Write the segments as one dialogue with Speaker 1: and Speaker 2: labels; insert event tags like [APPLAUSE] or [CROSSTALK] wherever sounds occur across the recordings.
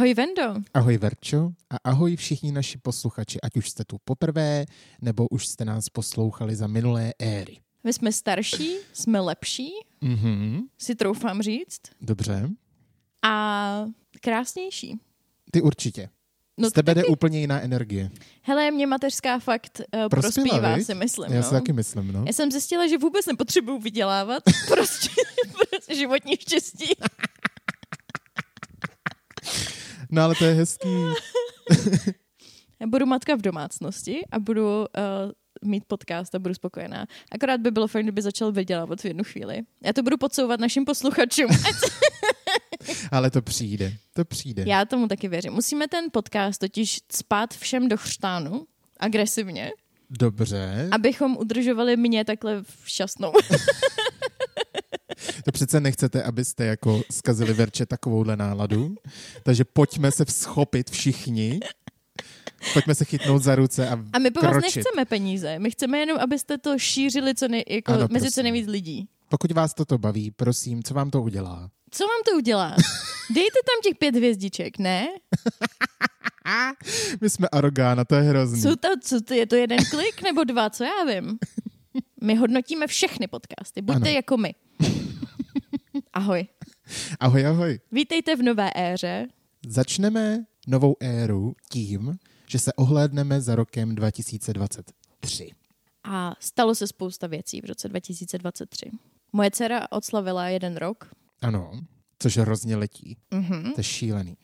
Speaker 1: Ahoj Vendo.
Speaker 2: Ahoj Verčo a ahoj všichni naši posluchači, ať už jste tu poprvé, nebo už jste nás poslouchali za minulé éry.
Speaker 1: My jsme starší, jsme lepší,
Speaker 2: Mhm,
Speaker 1: si troufám říct,
Speaker 2: dobře.
Speaker 1: a krásnější.
Speaker 2: Ty určitě.
Speaker 1: No
Speaker 2: Z tebe jde
Speaker 1: taky.
Speaker 2: úplně jiná energie.
Speaker 1: Hele, mě mateřská fakt uh,
Speaker 2: Prospěla,
Speaker 1: prospívá,
Speaker 2: viď?
Speaker 1: si myslím.
Speaker 2: Já
Speaker 1: no.
Speaker 2: si taky myslím, no.
Speaker 1: Já jsem zjistila, že vůbec nepotřebuju vydělávat. [LAUGHS] Prostě, [LAUGHS] prostě životní štěstí. [LAUGHS]
Speaker 2: No ale to je hezký. [LAUGHS]
Speaker 1: Já budu matka v domácnosti a budu uh, mít podcast a budu spokojená. Akorát by bylo fajn, kdyby začal vydělávat v jednu chvíli. Já to budu podsouvat našim posluchačům. [LAUGHS]
Speaker 2: Ale to přijde, to přijde.
Speaker 1: Já tomu taky věřím. Musíme ten podcast totiž spát všem do chřtánu, agresivně,
Speaker 2: Dobře.
Speaker 1: abychom udržovali mě takhle šťastnou. [LAUGHS]
Speaker 2: To přece nechcete, abyste jako zkazili Verče takovouhle náladu. Takže pojďme se vzchopit všichni. Pojďme se chytnout za ruce a,
Speaker 1: A my po vás
Speaker 2: kročit.
Speaker 1: nechceme peníze. My chceme jenom, abyste to šířili co nej, jako
Speaker 2: Ano,
Speaker 1: mezi co
Speaker 2: prosím.
Speaker 1: nejvíc lidí.
Speaker 2: Pokud vás toto baví, prosím, co vám to udělá?
Speaker 1: Co vám to udělá? [LAUGHS] Dejte tam těch pět hvězdiček, ne?
Speaker 2: My jsme Arogána, to je hrozný.
Speaker 1: Jsou to, co to, je to jeden klik nebo dva, co já vím? [LAUGHS] My hodnotíme všechny podcasty. Buďte
Speaker 2: Ano.
Speaker 1: jako my. Ahoj.
Speaker 2: Ahoj, ahoj.
Speaker 1: Vítejte v nové éře.
Speaker 2: Začneme novou éru tím, že se ohlédneme za rokem 2023.
Speaker 1: A stalo se spousta věcí v roce 2023. Moje dcera odslavila jeden rok.
Speaker 2: Ano, což hrozně letí.
Speaker 1: Mhm.
Speaker 2: To je šílený.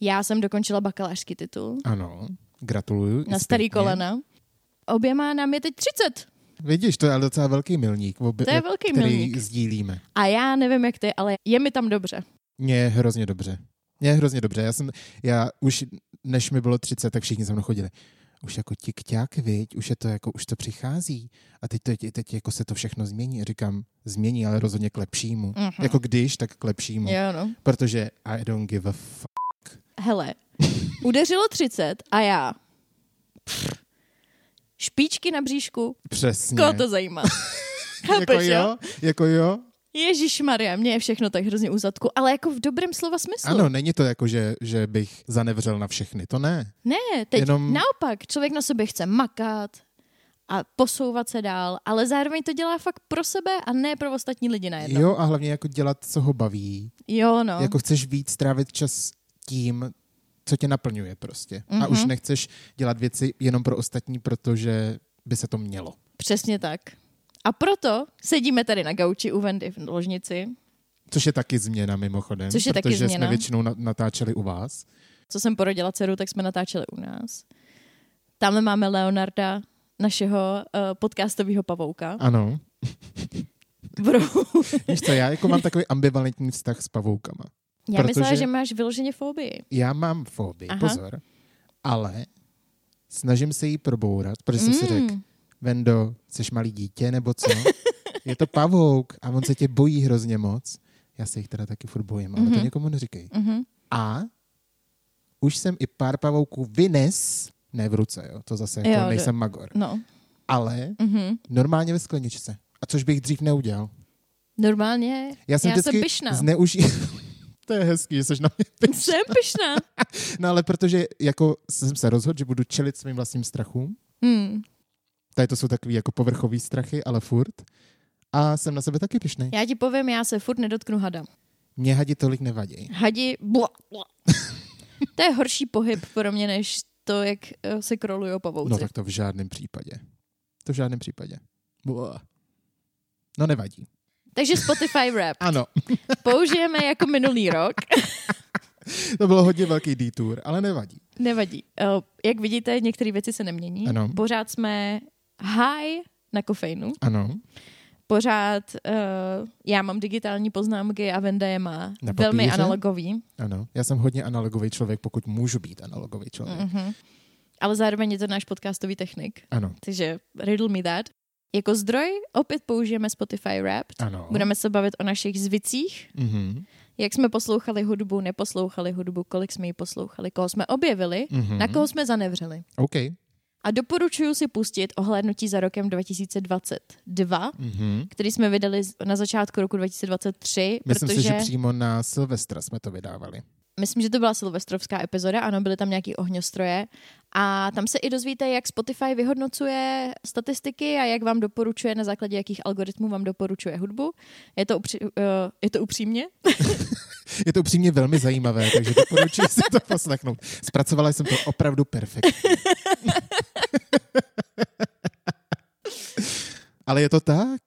Speaker 1: Já jsem dokončila bakalářský titul
Speaker 2: Ano, gratuluju.
Speaker 1: na starý
Speaker 2: zpětně.
Speaker 1: kolena. Oběma nám je teď 30.
Speaker 2: Vidíš, to je ale docela velký milník,
Speaker 1: To je velký
Speaker 2: který
Speaker 1: milník.
Speaker 2: sdílíme.
Speaker 1: A já nevím, jak ty, ale je mi tam dobře.
Speaker 2: Mně je hrozně dobře. Mně je hrozně dobře. Já jsem, já už, než mi bylo 30, tak všichni za mnou chodili. Už jako tikťák, viď, už je to jako, už to přichází. A teď, teď, teď jako se to všechno změní. A říkám, změní, ale rozhodně k lepšímu.
Speaker 1: Mhm.
Speaker 2: Jako když, tak k lepšímu.
Speaker 1: Jo, no.
Speaker 2: Protože I don't give a f...
Speaker 1: Hele, udeřilo 30 a já. Pff, špičky na bříšku,
Speaker 2: Přesně.
Speaker 1: koho to zajímá? [LAUGHS]
Speaker 2: jako
Speaker 1: Chápeš, jo?
Speaker 2: jo? Jako jo?
Speaker 1: Ježíš Maria, mě je všechno tak hrozně u zadku, ale jako v dobrém slova smyslu.
Speaker 2: Ano, není to jako, že, že bych zanevřel na všechny. To ne.
Speaker 1: Ne, teď
Speaker 2: Jenom-
Speaker 1: naopak, člověk na sobě chce makat a posouvat se dál, ale zároveň to dělá fakt pro sebe a ne pro ostatní lidi najednou.
Speaker 2: Jo, a hlavně jako dělat, co ho baví.
Speaker 1: jo no.
Speaker 2: Jako chceš víc strávit čas tím, co tě naplňuje prostě. Mm-hmm. A
Speaker 1: Mhm.
Speaker 2: už nechceš dělat věci jenom pro ostatní, protože by se to mělo.
Speaker 1: Přesně tak. A proto sedíme tady na gauči u Vendy v ložnici,
Speaker 2: Což je taky změna mimochodem.
Speaker 1: Což je taky
Speaker 2: protože
Speaker 1: změna.
Speaker 2: jsme většinou na- natáčeli u vás.
Speaker 1: co jsem porodila dceru, tak jsme natáčeli u nás. Tamhle máme Leonarda, našeho uh, podcastového pavouka.
Speaker 2: Ano.
Speaker 1: Bro. [LAUGHS]
Speaker 2: Víš co, já jako mám takový ambivalentní vztah s pavoukama.
Speaker 1: Já myslela,
Speaker 2: Protože-
Speaker 1: že máš vyloženě fobii.
Speaker 2: Já mám fobii,
Speaker 1: Aha.
Speaker 2: pozor, ale snažím se jí probourat, protože jsem si řekl, Vendo, jsi malý dítě nebo co? [LAUGHS] Je to pavouk a on se tě bojí hrozně moc. Já se jich teda taky furt bojím, ale to
Speaker 1: Mhm.
Speaker 2: někomu neříkej.
Speaker 1: Mhm.
Speaker 2: A už jsem i pár pavouků vynes, ne v ruce, jo, to zase jako
Speaker 1: Jo,
Speaker 2: nejsem magor,
Speaker 1: No.
Speaker 2: ale
Speaker 1: Mhm.
Speaker 2: normálně ve skleničce. A což bych dřív neudělal.
Speaker 1: Normálně.
Speaker 2: Já jsem
Speaker 1: Já jsem
Speaker 2: vždycky
Speaker 1: pyšná.
Speaker 2: zneuží... to je hezký, že jsi na mě pyšná.
Speaker 1: Jsem pyšná.
Speaker 2: No ale protože jako jsem se rozhodl, že budu čelit svým vlastním strachům.
Speaker 1: Hmm.
Speaker 2: Tady to jsou takový jako povrchový strachy, ale furt. A jsem na sebe taky pišnej.
Speaker 1: Já ti povím, já se furt nedotknu hada.
Speaker 2: Mě hadi tolik nevadí.
Speaker 1: Hadi, bla, bla. [LAUGHS] to je horší pohyb pro mě, než to, jak eh, se krolují pavouci.
Speaker 2: No tak to v žádném případě. To v žádném případě. Buah. No nevadí.
Speaker 1: Takže Spotify rap.
Speaker 2: Ano, [LAUGHS]
Speaker 1: Použijeme jako minulý rok. [LAUGHS]
Speaker 2: to bylo hodně velký detour, ale nevadí.
Speaker 1: Nevadí. Eh, Jak vidíte, některé věci se nemění.
Speaker 2: Ano.
Speaker 1: Pořád jsme high na kofeinu.
Speaker 2: Ano,
Speaker 1: Pořád uh, já mám digitální poznámky a Venda je má velmi analogový.
Speaker 2: ano. Já jsem hodně analogový člověk, pokud můžu být analogový člověk.
Speaker 1: Mhm. Ale zároveň je to náš podcastový technik.
Speaker 2: Ano,
Speaker 1: Takže riddle me that. Jako zdroj opět použijeme Spotify Wrapped.
Speaker 2: ano.
Speaker 1: Budeme se bavit o našich zvicích,
Speaker 2: Mhm.
Speaker 1: jak jsme poslouchali hudbu, neposlouchali hudbu, kolik jsme ji poslouchali, koho jsme objevili,
Speaker 2: Mhm.
Speaker 1: na koho jsme zanevřeli.
Speaker 2: OK.
Speaker 1: A doporučuji si pustit ohlédnutí za rokem 2022,
Speaker 2: Mhm.
Speaker 1: který jsme vydali na začátku roku 2023,
Speaker 2: Myslím
Speaker 1: protože
Speaker 2: si, že přímo na Silvestra jsme to vydávali.
Speaker 1: myslím, že to byla silvestrovská epizoda, ano, byly tam nějaký ohňostroje a tam se i dozvíte, jak Spotify vyhodnocuje statistiky a jak vám doporučuje, na základě jakých algoritmů vám doporučuje hudbu. Je to, upři, uh, je to upřímně? [LAUGHS]
Speaker 2: je to upřímně velmi zajímavé, takže doporučuji si to poslechnout. Zpracovala jsem to opravdu perfektně. [LAUGHS] Ale je to tak?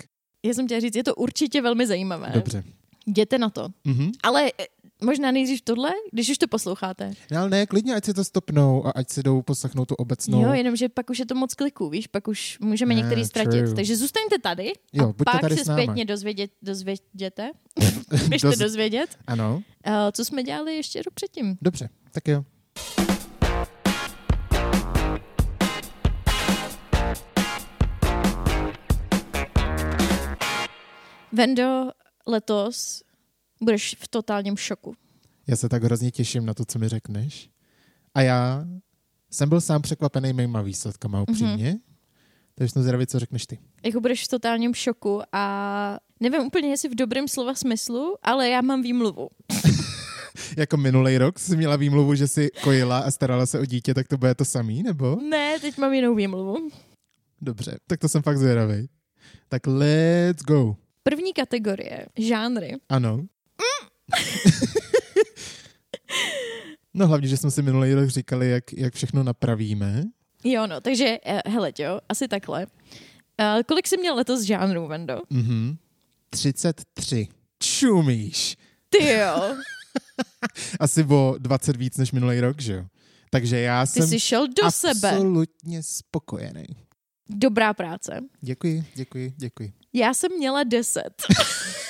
Speaker 1: Já jsem chtěla říct, je to určitě velmi zajímavé.
Speaker 2: Dobře.
Speaker 1: Jděte na to.
Speaker 2: Mhm.
Speaker 1: Ale eh, možná nejdřív tohle, když už to posloucháte.
Speaker 2: No, ale ne, klidně, ať si to stopnou a ať si jdou poslechnout tu obecnou.
Speaker 1: Jo, jenomže pak už je to moc kliků, víš, pak už můžeme
Speaker 2: Ne,
Speaker 1: některý ztratit.
Speaker 2: true.
Speaker 1: Takže zůstaňte tady
Speaker 2: Jo,
Speaker 1: a
Speaker 2: buďte
Speaker 1: pak
Speaker 2: tady
Speaker 1: se zpětně dozvědět, dozvěděte, [LAUGHS] běžte
Speaker 2: Doz-
Speaker 1: dozvědět,
Speaker 2: Ano,
Speaker 1: uh, co jsme dělali ještě rok předtím.
Speaker 2: dobře, tak jo.
Speaker 1: Vendo, letos budeš v totálním šoku.
Speaker 2: Já se tak hrozně těším na to, co mi řekneš. A já jsem byl sám překvapený mýma výsledkama, upřímně. Mm-hmm. Takže jsem zvědavý, co řekneš ty.
Speaker 1: Jako budeš v totálním šoku a nevím úplně, jestli v dobrém slova smyslu, ale já mám výmluvu. [LAUGHS]
Speaker 2: Jako minulý rok jsi měla výmluvu, že jsi kojila a starala se o dítě, tak to bude to samý, nebo?
Speaker 1: Ne, teď mám jinou výmluvu.
Speaker 2: Dobře, tak to jsem fakt zvědavý. Tak let's go.
Speaker 1: První kategorie, žánry.
Speaker 2: Ano. No hlavně, že jsme si minulý rok říkali, jak, jak všechno napravíme.
Speaker 1: Jo, no, takže, eh, hele, jo, asi takhle. Uh, kolik jsi měl letos žánrů, Vendo?
Speaker 2: Mhm. 33. Čumíš.
Speaker 1: Ty jo, [LAUGHS]
Speaker 2: Asi o 20 víc než minulý rok, že jo? Takže já
Speaker 1: ty
Speaker 2: jsem
Speaker 1: jsi šel do sebe.
Speaker 2: absolutně spokojený.
Speaker 1: Dobrá práce.
Speaker 2: Děkuji, děkuji, děkuji.
Speaker 1: Já jsem měla 10. [LAUGHS]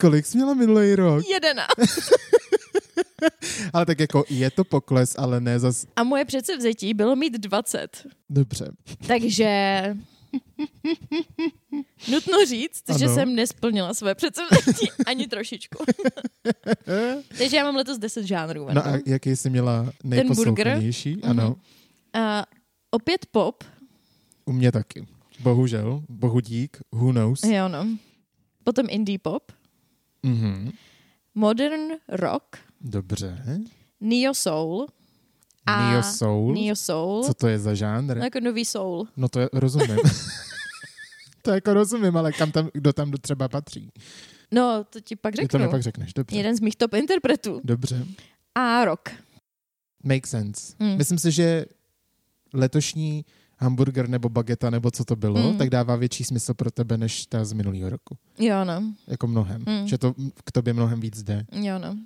Speaker 2: Kolik jsi měla minulý rok?
Speaker 1: 11. [LAUGHS]
Speaker 2: Ale tak jako je to pokles, ale ne zas...
Speaker 1: A moje předsevzetí bylo mít 20.
Speaker 2: Dobře.
Speaker 1: Takže [LAUGHS] nutno říct,
Speaker 2: Ano.
Speaker 1: že jsem nesplnila své předsevzetí [LAUGHS] ani trošičku. Takže já mám letos 10 žánrů.
Speaker 2: No a jaký jsi měla nejposlouchanější? Ano,
Speaker 1: a opět pop,
Speaker 2: u mě taky. Bohužel, bohu dík, who knows.
Speaker 1: jo no. Potom indie pop,
Speaker 2: Mhm.
Speaker 1: modern rock,
Speaker 2: Dobře.
Speaker 1: neo soul a
Speaker 2: Neo soul.
Speaker 1: neo soul,
Speaker 2: Co to je za žánr?
Speaker 1: no jako nový soul.
Speaker 2: No to je, rozumím. [LAUGHS] to jako rozumím, ale kam tam, kdo tam třeba patří?
Speaker 1: No, to ti pak
Speaker 2: Ty to mi
Speaker 1: řeknu.
Speaker 2: pak řekneš, dobře.
Speaker 1: Jeden z mých top interpretů.
Speaker 2: Dobře.
Speaker 1: A rock.
Speaker 2: Make sense.
Speaker 1: Hmm.
Speaker 2: Myslím si, že letošní hamburger nebo bageta, nebo co to bylo,
Speaker 1: Hmm.
Speaker 2: tak dává větší smysl pro tebe, než ta z minulého roku.
Speaker 1: Jo no,
Speaker 2: Jako mnohem.
Speaker 1: Hmm.
Speaker 2: Že to k tobě mnohem víc jde.
Speaker 1: jo no.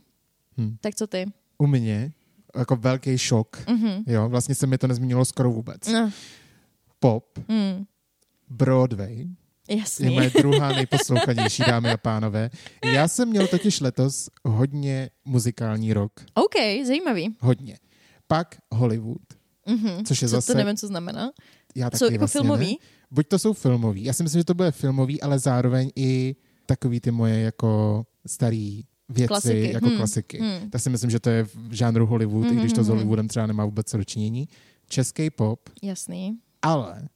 Speaker 2: Hm.
Speaker 1: Tak co ty?
Speaker 2: U mě jako velký šok.
Speaker 1: Mhm.
Speaker 2: Jo, vlastně se mi to nezmínilo skoro vůbec.
Speaker 1: No.
Speaker 2: Pop,
Speaker 1: Mm.
Speaker 2: Broadway je
Speaker 1: Jasný.
Speaker 2: moje druhá [LAUGHS] nejposlouchanější, dámy a pánové. Já jsem měl totiž letos hodně muzikální rok.
Speaker 1: OK, zajímavý.
Speaker 2: Hodně. Pak Hollywood,
Speaker 1: Mhm.
Speaker 2: což je
Speaker 1: co
Speaker 2: zase...
Speaker 1: to nevím, co znamená.
Speaker 2: já taky
Speaker 1: Jsou jako
Speaker 2: vlastně
Speaker 1: filmový?
Speaker 2: Ne. Buď to jsou filmový, já si myslím, že to bude filmový, ale zároveň i takový ty moje jako starý věci,
Speaker 1: Klasiky.
Speaker 2: jako
Speaker 1: Hmm.
Speaker 2: klasiky.
Speaker 1: Hmm.
Speaker 2: Tak si myslím, že to je v žánru Hollywood, i když to s
Speaker 1: Mhm, mhm.
Speaker 2: Hollywoodem třeba nemá vůbec co dočinění. Český pop,
Speaker 1: Jasný.
Speaker 2: ale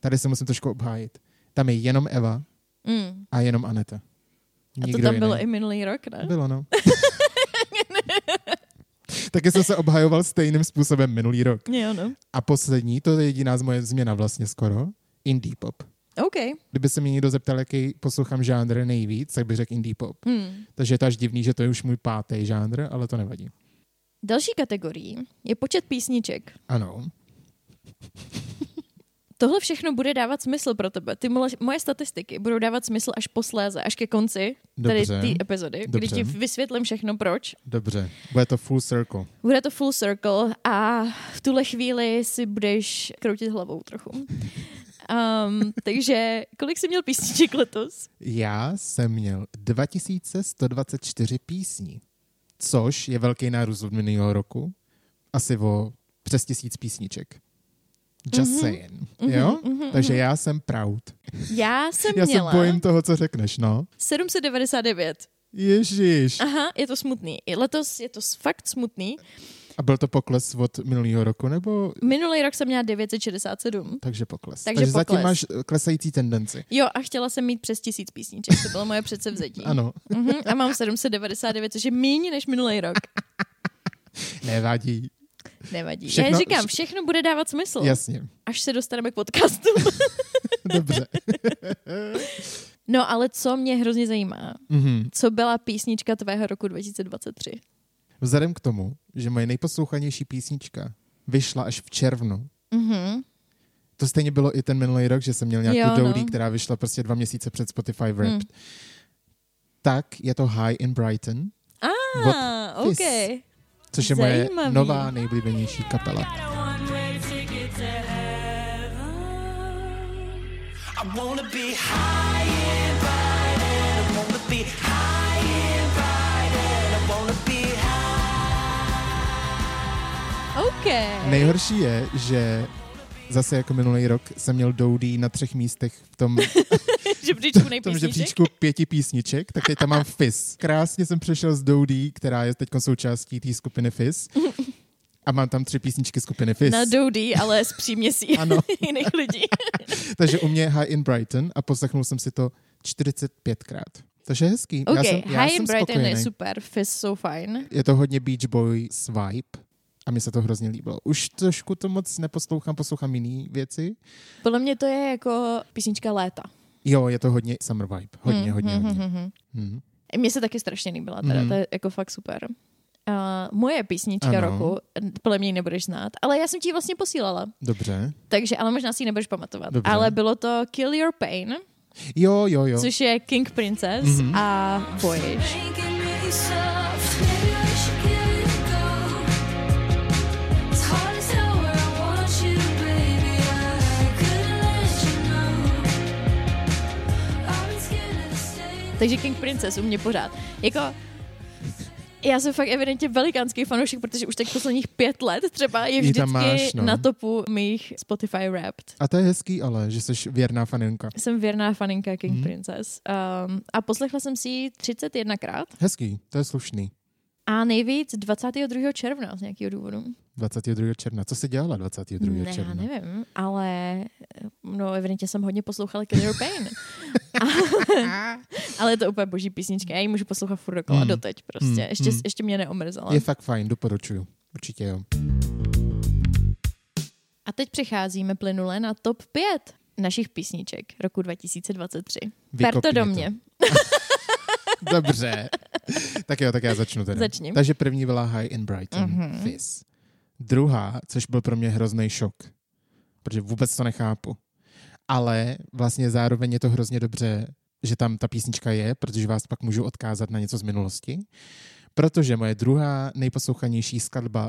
Speaker 2: tady se musím trošku obhájit. Tam je jenom Eva
Speaker 1: Mm.
Speaker 2: a jenom Aneta.
Speaker 1: A to
Speaker 2: Nikdo
Speaker 1: tam
Speaker 2: jiný.
Speaker 1: bylo i minulý rok, ne?
Speaker 2: Bylo, no. [LAUGHS] Taky jsem se obhajoval stejným způsobem minulý rok.
Speaker 1: Jo, no.
Speaker 2: A poslední, to je jediná z moje změna vlastně skoro, indie pop.
Speaker 1: OK.
Speaker 2: Kdyby se mě někdo zeptal, jaký poslouchám žánr nejvíc, tak bych řekl indie pop.
Speaker 1: Hmm.
Speaker 2: Takže je to až divný, že to je už můj pátý žánr, ale to nevadí.
Speaker 1: Další kategorií je počet písniček.
Speaker 2: Ano.
Speaker 1: Tohle všechno bude dávat smysl pro tebe. Ty moje, statistiky budou dávat smysl až posléze, až ke konci tady té epizody, kdy
Speaker 2: Dobře.
Speaker 1: ti vysvětlím všechno proč.
Speaker 2: Dobře. Bude to full circle.
Speaker 1: Bude to full circle a v tuhle chvíli si budeš kroutit hlavou trochu. Um, [LAUGHS] takže kolik jsi měl písniček letos?
Speaker 2: Já jsem měl 2124 písní, což je velký nárůst od minulého roku. Asi o přes tisíc písniček. Just
Speaker 1: Mhm.
Speaker 2: saying.
Speaker 1: Mhm,
Speaker 2: Jo?
Speaker 1: mhm,
Speaker 2: Takže
Speaker 1: mhm.
Speaker 2: já jsem proud.
Speaker 1: Já jsem
Speaker 2: Já
Speaker 1: měla
Speaker 2: se bojím toho, co řekneš, no.
Speaker 1: 799.
Speaker 2: Ježíš.
Speaker 1: Aha, je to smutný. I letos je to fakt smutný.
Speaker 2: A byl to pokles od minulého roku, nebo
Speaker 1: Minulý rok jsem měla 967.
Speaker 2: takže pokles?
Speaker 1: Takže
Speaker 2: takže zatím
Speaker 1: pokles.
Speaker 2: máš klesající tendenci.
Speaker 1: Jo, a chtěla jsem mít přes tisíc písniček, to bylo moje předsevzetí. [LAUGHS]
Speaker 2: Ano,
Speaker 1: Mhm, a mám 799, což je méně než minulý rok. [LAUGHS]
Speaker 2: nevadí.
Speaker 1: Nevadí.
Speaker 2: Všechno-
Speaker 1: Já říkám, všechno bude dávat smysl,
Speaker 2: Jasně,
Speaker 1: až se dostaneme k podcastu. [LAUGHS]
Speaker 2: dobře. [LAUGHS]
Speaker 1: No ale co mě hrozně zajímá,
Speaker 2: Mhm.
Speaker 1: co byla písnička tvého roku 2023?
Speaker 2: Vzhledem k tomu, že moje nejposlouchanější písnička vyšla až v červnu,
Speaker 1: Mhm.
Speaker 2: to stejně bylo i ten minulý rok, že jsem měl nějakou
Speaker 1: Jo, no.
Speaker 2: Dodie, která vyšla prostě dva měsíce před Spotify Wrapped.
Speaker 1: Hmm.
Speaker 2: Tak je to High in Brighton,
Speaker 1: Ah. OK.
Speaker 2: Což je moje
Speaker 1: Zajímavý.
Speaker 2: nová nejblíbenější kapela.
Speaker 3: I wanna be high and bright and I wanna be high and bright and I wanna be high.
Speaker 1: OK.
Speaker 2: Nejhorší je, že zase jako minulý rok jsem měl Dodie na třech místech v tom, [LAUGHS]
Speaker 1: žebříčku
Speaker 2: v tom
Speaker 1: nejpísniček.
Speaker 2: žebříčku pěti písniček, tak teď tam mám [LAUGHS] Fizz. Krásně jsem přešel z Dodie, která je teď součástí té skupiny Fizz. [LAUGHS] A mám tam tři písničky skupiny Fizz.
Speaker 1: Na Dodie, ale s příměsí [LAUGHS]
Speaker 2: Ano.
Speaker 1: jiných lidí.
Speaker 2: Takže u mě High in Brighton a poslechnul jsem si to 45krát. Takže je hezký.
Speaker 1: OK,
Speaker 2: já jsem, já
Speaker 1: High
Speaker 2: jsem
Speaker 1: and Brighton je super, Fizz jsou fajn.
Speaker 2: Je to hodně Beach Boys vibe a mi se to hrozně líbilo. Už trošku to moc neposlouchám, poslouchám jiný věci.
Speaker 1: Podle mě to je jako písnička léta.
Speaker 2: Jo, je to hodně summer vibe. Hodně,
Speaker 1: Hmm,
Speaker 2: hodně,
Speaker 1: hmm,
Speaker 2: hodně.
Speaker 1: hmm, hmm.
Speaker 2: Hmm.
Speaker 1: Mně se taky strašně líbila, teda,
Speaker 2: Mhm.
Speaker 1: to je jako fakt super. Uh, moje písnička
Speaker 2: Ano.
Speaker 1: roku, podle mě ji nebudeš znát, ale já jsem ti ji vlastně posílala,
Speaker 2: Dobře.
Speaker 1: takže, ale možná si ji nebudeš pamatovat.
Speaker 2: Dobře.
Speaker 1: Ale bylo to Kill Your Pain,
Speaker 2: Jo, jo, jo.
Speaker 1: což je King Princess
Speaker 2: Mhm.
Speaker 1: a Voyage. Takže King Princess u mě pořád. Jako, já jsem fakt evidentně velikánský fanoušek, protože už teď posledních pět let třeba je vždycky
Speaker 2: máš, no.
Speaker 1: na topu mých Spotify Wrapped.
Speaker 2: A to je hezký, ale, že jsi věrná faninka.
Speaker 1: Jsem věrná faninka King
Speaker 2: Mhm.
Speaker 1: Princess. Um, a poslechla jsem si ji 31krát
Speaker 2: Hezký, to je slušný.
Speaker 1: a nejvíc 22. června z nějakého důvodu.
Speaker 2: 22. června. Co jsi dělala 22.
Speaker 1: Ne, já
Speaker 2: června?
Speaker 1: nevím, ale no evidentně jsem hodně poslouchala Kill Your Pain. ale, [LAUGHS] [LAUGHS] ale je to úplně boží písnička, já ji můžu poslouchat furt dokola
Speaker 2: Mm.
Speaker 1: doteď prostě.
Speaker 2: Mm,
Speaker 1: Ještě,
Speaker 2: mm.
Speaker 1: ještě mě neomrzela.
Speaker 2: Je fakt fajn, doporučuju. Určitě jo.
Speaker 1: A teď přecházíme plynule na top 5 našich písniček roku 2023. Per to
Speaker 2: Vykopni
Speaker 1: do
Speaker 2: to.
Speaker 1: mě. [LAUGHS]
Speaker 2: Dobře. tak jo, tak já začnu teda.
Speaker 1: Začni.
Speaker 2: Takže první byla High in Brighton,
Speaker 1: Mhm.
Speaker 2: mm-hmm. Fizz. Druhá, což byl pro mě hrozný šok, protože vůbec to nechápu. Ale vlastně zároveň je to hrozně dobře, že tam ta písnička je, protože vás pak můžu odkázat na něco z minulosti. Protože moje druhá nejposlouchanější skladba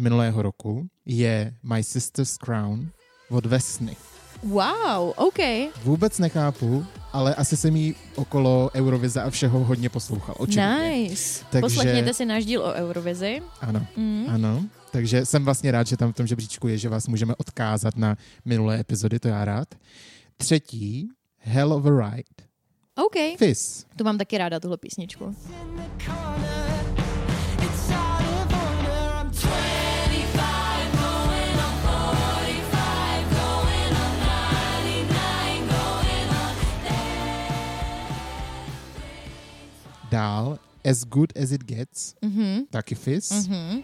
Speaker 2: minulého roku je My Sister's Crown od Vesny.
Speaker 1: Wow, OK.
Speaker 2: Vůbec nechápu, ale asi jsem jí okolo Eurovize a všeho hodně poslouchal.
Speaker 1: Nice.
Speaker 2: Takže-
Speaker 1: Poslechněte si náš díl o Eurovizi.
Speaker 2: Ano,
Speaker 1: Mm.
Speaker 2: ano. Takže jsem vlastně rád, že tam v tom žebříčku je, že vás můžeme odkázat na minulé epizody, to já rád. Třetí, Hell of a Ride.
Speaker 1: OK.
Speaker 2: Fizz.
Speaker 1: Tu mám taky ráda, tuhle písničku.
Speaker 3: in the corner. It's out of order. I'm 25, going on 45, going on 99, going on.
Speaker 2: Dál, As Good As It Gets.
Speaker 1: Mhm.
Speaker 2: Taky Fizz.
Speaker 1: Mhm.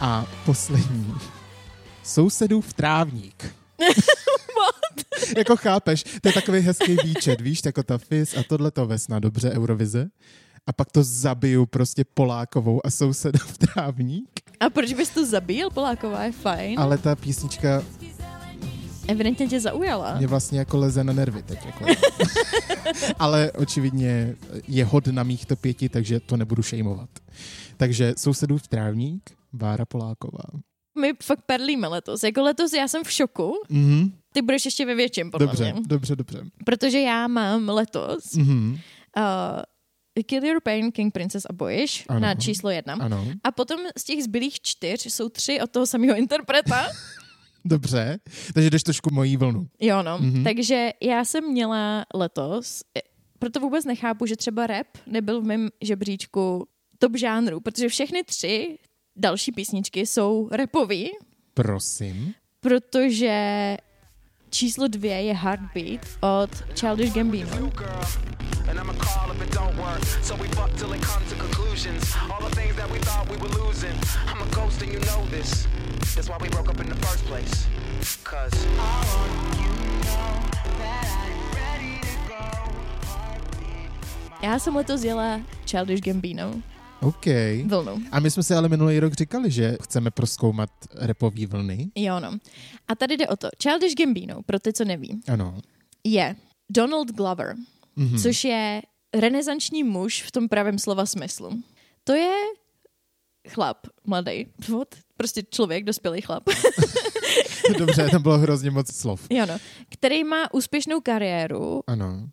Speaker 2: A poslední, Sousedův trávník. [LAUGHS] jako chápeš, to je takový hezký výčet, víš, jako ta Fizz a tohle to Vesna, dobře, Eurovize. A pak to zabiju prostě Polákovou a sousedův trávník.
Speaker 1: A proč bys to zabíjel, Poláková? Je fajn.
Speaker 2: Ale ta písnička
Speaker 1: Evidentně tě zaujala.
Speaker 2: mě vlastně jako leze na nervy teď. Jako. [LAUGHS] Ale očividně je hod na mých to pěti, takže to nebudu šejmovat. Takže sousedův trávník, Bára Poláková.
Speaker 1: My fakt perlíme letos. Jako letos já jsem v šoku.
Speaker 2: Mhm.
Speaker 1: Ty budeš ještě ve větším, podle
Speaker 2: Dobře,
Speaker 1: mě.
Speaker 2: dobře, dobře.
Speaker 1: Protože já mám letos
Speaker 2: Mhm.
Speaker 1: uh, Kill Your Pain, King, Princess a Boyish
Speaker 2: Ano.
Speaker 1: na číslo jedna.
Speaker 2: Ano,
Speaker 1: A potom z těch zbylých čtyř jsou tři od toho samého interpreta. [LAUGHS]
Speaker 2: dobře. Takže jdeš trošku mojí vlnu.
Speaker 1: Jo, no.
Speaker 2: Mhm.
Speaker 1: Mm-hmm. Takže já jsem měla letos, eh, proto vůbec nechápu, že třeba rap nebyl v mém žebříčku top žánru, protože všechny tři další písničky jsou rapový,
Speaker 2: Prosím.
Speaker 1: protože číslo dvě je Heartbeat od Childish Gambino.
Speaker 4: And I'ma call if it don't work. So we fuck till it comes to conclusions. All the things that we thought we were losing. I'm a ghost and you know this. That's why we broke up in the first place. Cause you to know that I'm ready to go.
Speaker 1: Já jsem letos jela Childish Gambino
Speaker 2: OK.
Speaker 1: vlnu.
Speaker 2: A my jsme si ale minulý rok říkali, že chceme proskoumat repový vlny.
Speaker 1: Jo, no. A tady jde o to. Childish Gambino, pro ty, co neví,
Speaker 2: Ano.
Speaker 1: je Donald Glover,
Speaker 2: Mhm.
Speaker 1: mm-hmm. což je renesanční muž v tom pravém slova smyslu. To je chlap, mladý, prostě člověk, dospělý chlap, [LAUGHS]
Speaker 2: Dobře, tam bylo hrozně moc slov.
Speaker 1: jo no, který má úspěšnou kariéru
Speaker 2: Ano.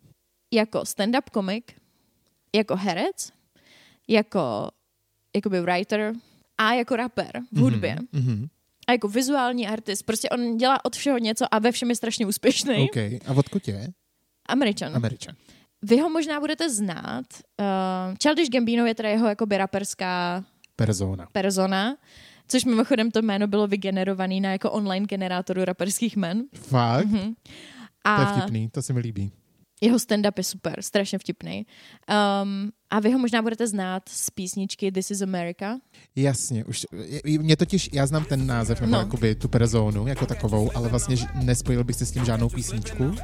Speaker 1: jako stand-up komik, jako herec, jako jakoby writer a jako rapper v hudbě.
Speaker 2: Mhm.
Speaker 1: A jako vizuální artist. Prostě on dělá od všeho něco a ve všem je strašně úspěšný.
Speaker 2: OK. A odkud je?
Speaker 1: Američan.
Speaker 2: Američan.
Speaker 1: Vy ho možná budete znát. Uh, Childish Gambino je teda jeho jakoby raperská
Speaker 2: Persona.
Speaker 1: persona, což mimochodem to jméno bylo vygenerované na jako online generátoru raperských men.
Speaker 2: Fakt?
Speaker 1: Mhm.
Speaker 2: To je
Speaker 1: A
Speaker 2: vtipný, to se mi líbí.
Speaker 1: jeho stand-up je super, strašně vtipný. Um, a vy ho možná budete znát z písničky This is America.
Speaker 2: Jasně, už, mě totiž, já znám ten název, nebo
Speaker 1: No.
Speaker 2: jakoby tu personu jako takovou, ale vlastně nespojil bych se s tím žádnou písničku.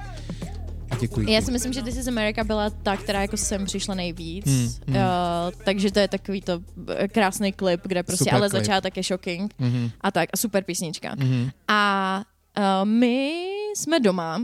Speaker 2: A děkuji.
Speaker 1: Já si myslím, že This is America byla ta, která jako sem přišla nejvíc.
Speaker 2: Hmm,
Speaker 1: Hmm. Uh, takže to je takový to eh, krásný klip, kde prostě,
Speaker 2: Super
Speaker 1: ale
Speaker 2: klip.
Speaker 1: začátek je shocking
Speaker 2: Mhm,
Speaker 1: a tak, a super písnička.
Speaker 2: mhm.
Speaker 1: A uh, my jsme doma,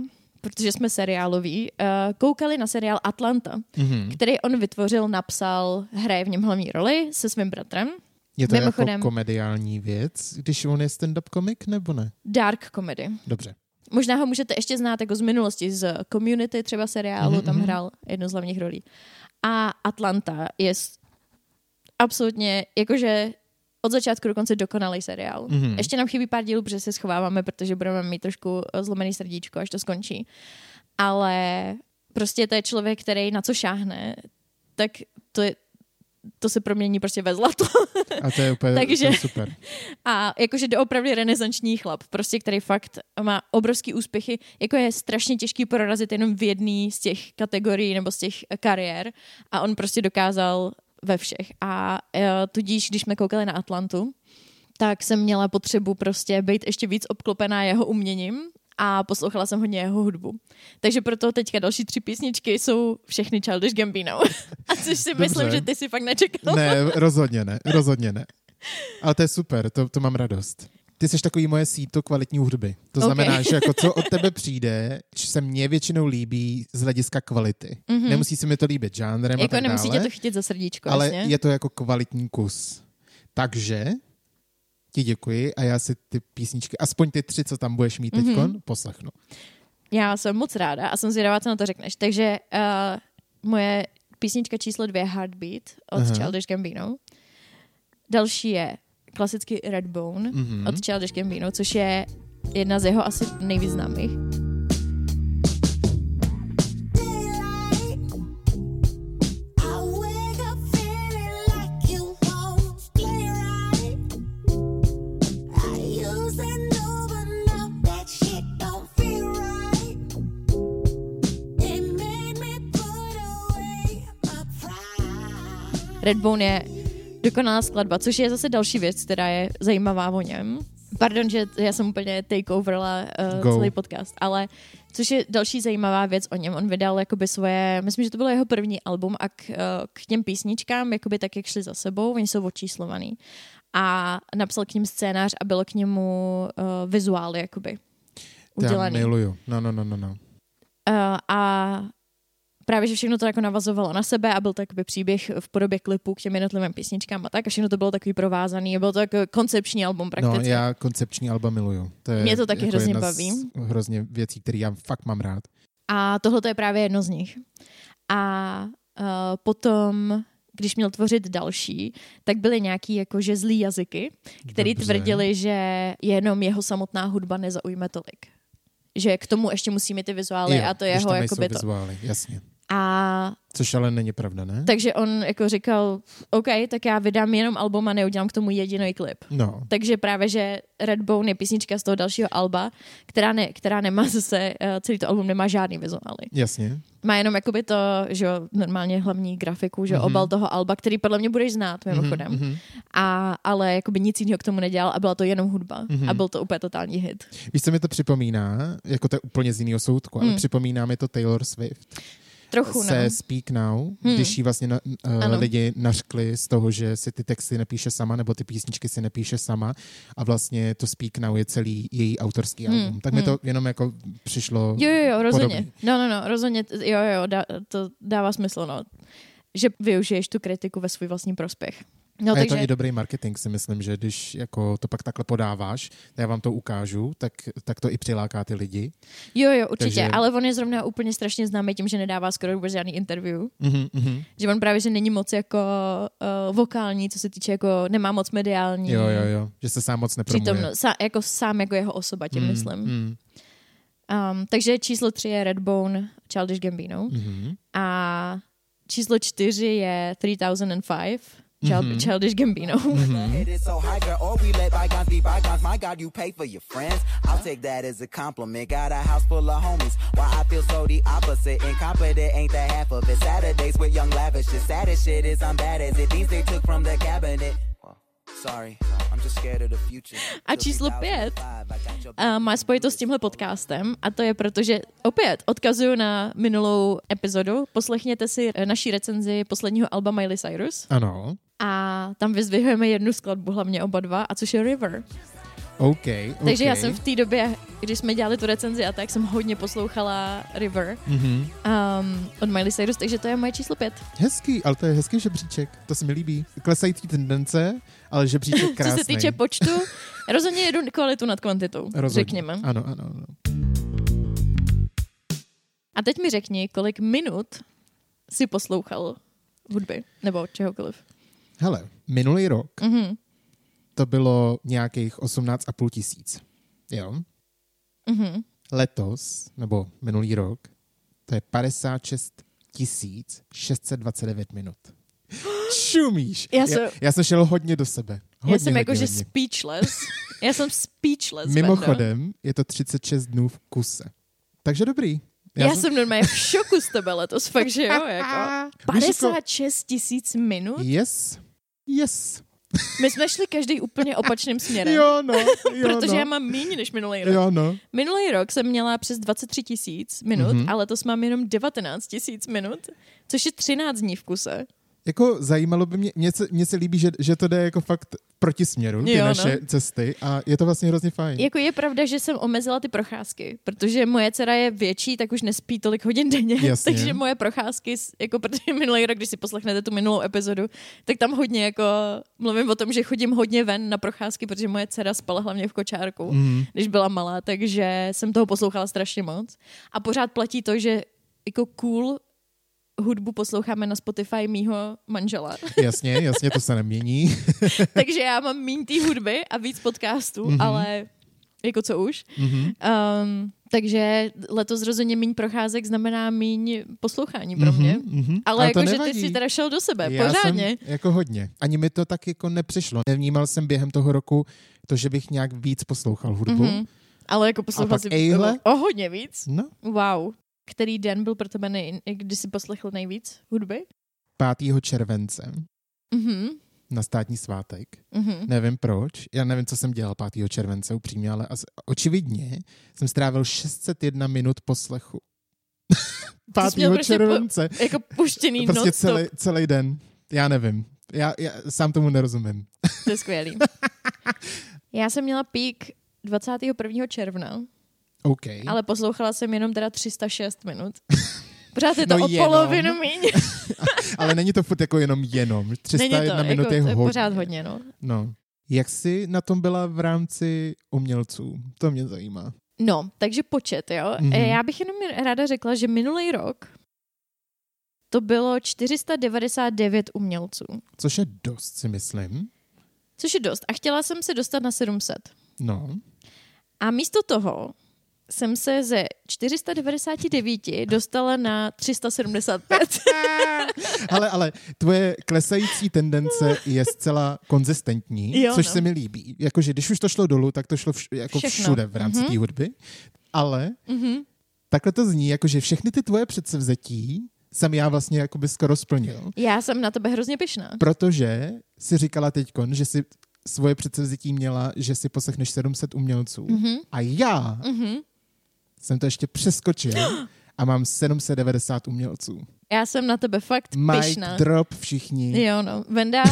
Speaker 1: protože jsme seriáloví, uh, koukali na seriál Atlanta,
Speaker 2: Mhm.
Speaker 1: který on vytvořil, napsal, hraje v něm hlavní roli se svým bratrem.
Speaker 2: Je to
Speaker 1: Mimochodem-
Speaker 2: jako komediální věc, když on je stand-up komik, nebo ne?
Speaker 1: Dark comedy.
Speaker 2: Dobře.
Speaker 1: Možná ho můžete ještě znát jako z minulosti, z Community třeba seriálu,
Speaker 2: Mhm,
Speaker 1: tam
Speaker 2: mhm.
Speaker 1: hrál jednu z hlavních rolí. A Atlanta je absolutně, jakože od začátku do konce dokonalý seriál.
Speaker 2: Mhm.
Speaker 1: Ještě nám chybí pár dílů, protože se schováváme, protože budeme mít trošku eh, zlomený srdíčko, až to skončí. Ale prostě to je člověk, který na co šáhne, tak to je to se promění prostě ve zlato. [LAUGHS]
Speaker 2: A to je úplně
Speaker 1: Takže-
Speaker 2: to je super.
Speaker 1: A jakože doopravdy renesanční chlap, prostě který fakt má obrovský úspěchy, jako je strašně těžký prorazit jenom v jedné z těch kategorií nebo z těch kariér a on prostě dokázal ve všech. A uh, tudíž, když jsme koukali na Atlantu, tak jsem měla potřebu prostě být ještě víc obklopená jeho uměním a poslouchala jsem hodně jeho hudbu. Takže proto teďka další tři písničky jsou všechny Childish Gambino. [LAUGHS] a což si
Speaker 2: Dobře.
Speaker 1: myslím, že ty si fakt nečekal.
Speaker 2: Ne, rozhodně ne, rozhodně ne. Ale to je super, to, to mám radost. Ty jsi takový moje síto kvalitní hudby. To
Speaker 1: Ok.
Speaker 2: znamená, že jako co od tebe přijde, se mně většinou líbí z hlediska kvality. Mm-hmm. Nemusí se mi to líbit žánrem a
Speaker 1: Jako
Speaker 2: tak
Speaker 1: nemusí
Speaker 2: dále,
Speaker 1: tě to chytit za srdíčko,
Speaker 2: ale
Speaker 1: jasně.
Speaker 2: je to jako kvalitní kus. Takže ti děkuji a já si ty písničky, aspoň ty tři, co tam budeš mít teď,
Speaker 1: Mhm.
Speaker 2: mm-hmm. poslechnu.
Speaker 1: Já jsem moc ráda a jsem zvědavá, co na to řekneš. Takže uh, moje písnička číslo dvě Heartbeat od
Speaker 2: Aha.
Speaker 1: Childish Gambino. Další je klasicky Redbone
Speaker 2: Mhm.
Speaker 1: mm-hmm. od Childish Gambino, což je jedna z jeho asi nejvíc známých.
Speaker 3: Pride.
Speaker 1: Redbone je dokonalá skladba, což je zase další věc, která je zajímavá o něm. Pardon, že já jsem úplně takeoverla uh,
Speaker 2: Go.
Speaker 1: celý podcast, ale což je další zajímavá věc o něm. On vydal jakoby svoje, myslím, že to bylo jeho první album a k, uh, k těm písničkám, jakoby tak, jak šli za sebou, oni jsou očíslovaný. A napsal k ním scénář a bylo k němu uh, vizuál, jakoby
Speaker 2: Já
Speaker 1: udělaný.
Speaker 2: miluju. No, no, no, no, no.
Speaker 1: Uh, a právě, že všechno to jako navazovalo na sebe a byl to jakoby příběh v podobě klipů k těm jednotlivým písničkám a tak a všechno to bylo takový provázaný a bylo to jako koncepční album
Speaker 2: No,
Speaker 1: prakticky.
Speaker 2: já koncepční alba miluju. To je
Speaker 1: Mě to taky hrozně
Speaker 2: jedna
Speaker 1: baví.
Speaker 2: Hrozně věcí, které já fakt mám rád.
Speaker 1: A tohle to je právě jedno z nich. A potom, když měl tvořit další, tak byly nějaký jakože zlý jazyky, který
Speaker 2: Dobře.
Speaker 1: tvrdili, že jenom jeho samotná hudba nezaujme tolik. Že k tomu ještě musí mít ty vizuály
Speaker 2: Jo,
Speaker 1: a to jeho jakoby to.
Speaker 2: vizuály, jasně.
Speaker 1: A
Speaker 2: Což ale není pravda, ne?
Speaker 1: takže on jako říkal, OK, tak já vydám jenom album a neudělám k tomu jediný klip.
Speaker 2: No,
Speaker 1: Takže právě, že Redbone je písnička z toho dalšího alba, která, ne, která nemá zase, eh, celý to album nemá žádný vizuály.
Speaker 2: jasně.
Speaker 1: Má jenom jakoby to, že jo, normálně hlavní grafiku, že
Speaker 2: Mhm.
Speaker 1: obal toho alba, který podle mě budeš znát mimochodem.
Speaker 2: Mhm.
Speaker 1: A, ale jakoby nic jiného k tomu nedělal a byla to jenom hudba.
Speaker 2: Mhm.
Speaker 1: A byl to úplně totální hit.
Speaker 2: Víš, co mi to připomíná? Jako to je úplně z jiného soudku, ale
Speaker 1: Hmm.
Speaker 2: připomíná mi to Taylor Swift.
Speaker 1: Trochu, no.
Speaker 2: se Speak Now,
Speaker 1: Hmm.
Speaker 2: když jí vlastně na, uh,
Speaker 1: Ano.
Speaker 2: lidi nařkli z toho, že si ty texty nepíše sama, nebo ty písničky si nepíše sama a vlastně to Speak Now je celý její autorský
Speaker 1: Hmm,
Speaker 2: album. Tak mi to jenom jako přišlo
Speaker 1: Jo, jo, jo, rozhodně.
Speaker 2: podobný.
Speaker 1: No, no, no, rozhodně, jo, jo, dá, to dává smysl, no. Že využiješ tu kritiku ve svůj vlastní prospěch. No,
Speaker 2: a je
Speaker 1: takže,
Speaker 2: to i dobrý marketing, si myslím, že když jako to pak takhle podáváš, já vám to ukážu, tak, tak to i přiláká ty lidi.
Speaker 1: jo, jo, určitě,
Speaker 2: takže-
Speaker 1: ale on je zrovna úplně strašně známý tím, že nedává skoro vůbec žádný interview.
Speaker 2: Mhm, mhm.
Speaker 1: Že on právě, že není moc jako uh, vokální, co se týče jako, nemá moc mediální.
Speaker 2: Jo, jo, jo, že se sám moc nepromuje.
Speaker 1: Přítomno, sa, jako sám jako jeho osoba, tím
Speaker 2: Mm,
Speaker 1: myslím.
Speaker 2: mm,
Speaker 1: Um, takže číslo tři je Redbone, Childish Gambino.
Speaker 2: mhm.
Speaker 1: A číslo čtyři je 3005, Child,
Speaker 2: Mhm.
Speaker 1: Childish Gambino.
Speaker 5: It is so high, girl, or we let bygones be bygones. My God, you pay for your friends. I'll take that as a compliment. Got a house full of homies. Why I feel so the opposite. Incompetent ain't the half of it. Saturdays with young lavish. The saddest shit is I'm bad as it. These they took from the cabinet. Well, sorry, I'm just scared of the future.
Speaker 1: A číslo
Speaker 5: 2005,
Speaker 1: pět má spojitost s tímhle podcastem a to je proto, že opět odkazuju na minulou epizodu. Poslechněte si naší recenzi posledního alba Miley Cyrus
Speaker 2: Ano,
Speaker 1: a tam vyzvihujeme jednu skladbu, hlavně oba dva, a což je River.
Speaker 2: OK.
Speaker 1: Takže já jsem v té době, když jsme dělali tu recenzi a tak, jsem hodně poslouchala River
Speaker 2: Mhm.
Speaker 1: um, od Miley Cyrus, takže to je moje číslo pět.
Speaker 2: Hezký, ale to je hezký žebříček, to se mi líbí. Klesající tendence, ale žebříček krásný.
Speaker 1: Co se týče počtu, rozhodně jedu kvalitu nad kvantitou,
Speaker 2: Rozhodně.
Speaker 1: řekněme.
Speaker 2: Ano, ano, ano.
Speaker 1: A teď mi řekni, kolik minut si poslouchal hudby, nebo čehokoliv.
Speaker 2: Hele, minulý rok
Speaker 1: Mhm.
Speaker 2: to bylo nějakých 18,5 tisíc. Jo?
Speaker 1: Mhm.
Speaker 2: Letos, nebo minulý rok, to je 56 tisíc 629 minut. Šumíš.
Speaker 1: Já
Speaker 2: já,
Speaker 1: jsem-
Speaker 2: já jsem šel hodně do sebe. Hodně,
Speaker 1: Já jsem jakože speechless. [LAUGHS] Já jsem speechless.
Speaker 2: Mimochodem, je to 36 dnů v kuse. Takže dobrý.
Speaker 1: Já, jsem normálně v šoku z tebe letos, fakt, že jo, jako. [LAUGHS]
Speaker 2: Víš, jako-
Speaker 1: 56 tisíc minut?
Speaker 2: Yes. Yes. [LAUGHS]
Speaker 1: My jsme šli každý úplně opačným směrem.
Speaker 2: Jo, no. Jo,
Speaker 1: Protože
Speaker 2: no.
Speaker 1: já mám méně než minulý rok.
Speaker 2: Jo, no.
Speaker 1: Minulý rok jsem měla přes 23 tisíc minut,
Speaker 2: Mhm.
Speaker 1: mm-hmm. ale letos mám jenom 19 tisíc minut, což je 13 dní v kuse.
Speaker 2: Jako zajímalo by mě, mně se, mně se líbí, že, že to jde jako fakt proti směru, ty
Speaker 1: Jo, no.
Speaker 2: naše cesty a je to vlastně hrozně fajn.
Speaker 1: Jako je pravda, že jsem omezila ty procházky, protože moje dcera je větší, tak už nespí tolik hodin denně. [LAUGHS]
Speaker 2: Jasně.
Speaker 1: Takže moje procházky, jako protože minulý rok, když si poslechnete tu minulou epizodu, tak tam hodně jako mluvím o tom, že chodím hodně ven na procházky, protože moje dcera spala hlavně v kočárku,
Speaker 2: Mhm.
Speaker 1: když byla malá, takže jsem toho poslouchala strašně moc. A pořád platí to, že jako cool hudbu posloucháme na Spotify mýho manžela. [LAUGHS]
Speaker 2: Jasně, jasně, to se nemění. [LAUGHS]
Speaker 1: takže já mám méně té hudby a víc podcastů,
Speaker 2: Mhm.
Speaker 1: mm-hmm. ale jako co už.
Speaker 2: Mhm.
Speaker 1: Um, takže letos rozhodně méně procházek znamená méně poslouchání pro mě.
Speaker 2: Mhm, mhm.
Speaker 1: Ale,
Speaker 2: to
Speaker 1: jako, že ty jsi teda šel do sebe,
Speaker 2: Já
Speaker 1: pořádně.
Speaker 2: Jsem jako hodně. Ani mi to tak jako nepřišlo. Nevnímal jsem během toho roku to, že bych nějak víc poslouchal hudbu.
Speaker 1: Mhm. Ale jako poslouchal si
Speaker 2: ejhle?
Speaker 1: o hodně víc.
Speaker 2: No,
Speaker 1: Wow. Který den byl pro tebe, nej, kdy jsi poslechl nejvíc hudby?
Speaker 2: 5. července
Speaker 1: Mhm.
Speaker 2: na státní svátek.
Speaker 1: Mhm.
Speaker 2: Nevím proč. Já nevím, co jsem dělal 5. července upřímně, ale asi, očividně jsem strávil 601 minut poslechu. [LAUGHS]
Speaker 1: Ty jsi měl
Speaker 2: 5.
Speaker 1: prostě po-
Speaker 2: července.
Speaker 1: Jako puštěný
Speaker 2: Prostě
Speaker 1: non-stop.
Speaker 2: celý, celý den. Já nevím. Já, já sám tomu nerozumím.
Speaker 1: To je skvělý. [LAUGHS] Já jsem měla pík 21. června,
Speaker 2: OK.
Speaker 1: ale poslouchala jsem jenom teda 306 minut. [LAUGHS] Pořád je to
Speaker 2: No
Speaker 1: o
Speaker 2: jenom.
Speaker 1: polovinu míň. [LAUGHS]
Speaker 2: Ale není to furt jako jenom jenom. 301 [LAUGHS]
Speaker 1: Není to,
Speaker 2: minut
Speaker 1: jako,
Speaker 2: je hodně.
Speaker 1: pořád hodně, no.
Speaker 2: No. Jak jsi na tom byla v rámci umělců? To mě zajímá.
Speaker 1: No, takže počet, jo.
Speaker 2: Mhm.
Speaker 1: Mm-hmm. Já bych jenom ráda řekla, že minulý rok to bylo 499 umělců,
Speaker 2: Což je dost, si myslím.
Speaker 1: což je dost. A chtěla jsem se dostat na 700.
Speaker 2: No.
Speaker 1: A místo toho jsem se ze 499 dostala na 375. [LAUGHS]
Speaker 2: Ale, ale tvoje klesající tendence je zcela konzistentní,
Speaker 1: Jo,
Speaker 2: což
Speaker 1: no.
Speaker 2: se mi líbí. Jakože když už to šlo dolů, tak to šlo vš- jako
Speaker 1: Všechno.
Speaker 2: všude v rámci
Speaker 1: Mhm.
Speaker 2: té hudby. Ale
Speaker 1: Mhm.
Speaker 2: takhle to zní, jakože všechny ty tvoje předsevzetí jsem já vlastně jakoby skoro splnil.
Speaker 1: Já jsem na tebe hrozně pyšná.
Speaker 2: Protože si říkala teďkon, že si svoje předsevzetí měla, že si poslechneš 700 umělců.
Speaker 1: Mhm.
Speaker 2: A já
Speaker 1: Mhm.
Speaker 2: Jsem to ještě přeskočil a mám 790 umělců.
Speaker 1: Já jsem na tebe fakt pyšná.
Speaker 2: drop všichni.
Speaker 1: Jo, no. Venda,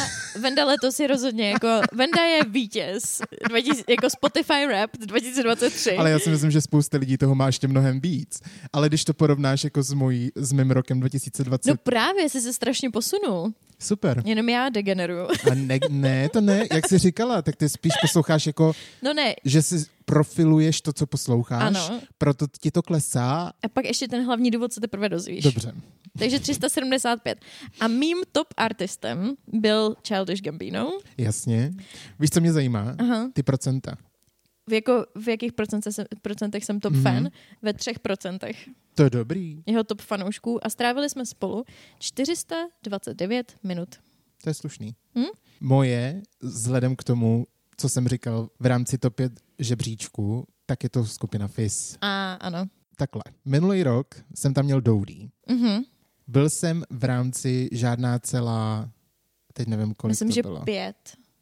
Speaker 1: Venda letos je rozhodně jako, Venda je vítěz 2000, jako Spotify Rap 2023.
Speaker 2: Ale já si myslím, že spousta lidí toho má ještě mnohem víc. Ale když to porovnáš jako s, mojí, s mým rokem 2020,
Speaker 1: No právě, jsi se strašně posunul.
Speaker 2: super.
Speaker 1: Jenom já degeneruju.
Speaker 2: A ne, ne, to ne, jak jsi říkala, tak ty spíš posloucháš jako,
Speaker 1: No ne,
Speaker 2: že si profiluješ to, co posloucháš,
Speaker 1: ano.
Speaker 2: proto ti to klesá.
Speaker 1: A pak ještě ten hlavní důvod se teprve dozvíš.
Speaker 2: Dobře.
Speaker 1: Takže 375. A mým top artistem byl Childish Gambino.
Speaker 2: Jasně. Víš, co mě zajímá?
Speaker 1: Aha.
Speaker 2: Ty procenta.
Speaker 1: V, jako, v jakých procentech jsem, procentech jsem top
Speaker 2: Mhm.
Speaker 1: fan? Ve třech procentech
Speaker 2: To je dobrý.
Speaker 1: jeho top fanoušků a strávili jsme spolu 429 minut.
Speaker 2: To je slušný.
Speaker 1: Hm?
Speaker 2: Moje, vzhledem k tomu, co jsem říkal v rámci top 5 žebříčku, tak je to skupina FIS.
Speaker 1: A ano.
Speaker 2: Takhle. Minulý rok jsem tam měl Doudí.
Speaker 1: Mhm.
Speaker 2: Byl jsem v rámci žádná celá, teď nevím, kolik
Speaker 1: Myslím,
Speaker 2: to
Speaker 1: že
Speaker 2: bylo.
Speaker 1: pět.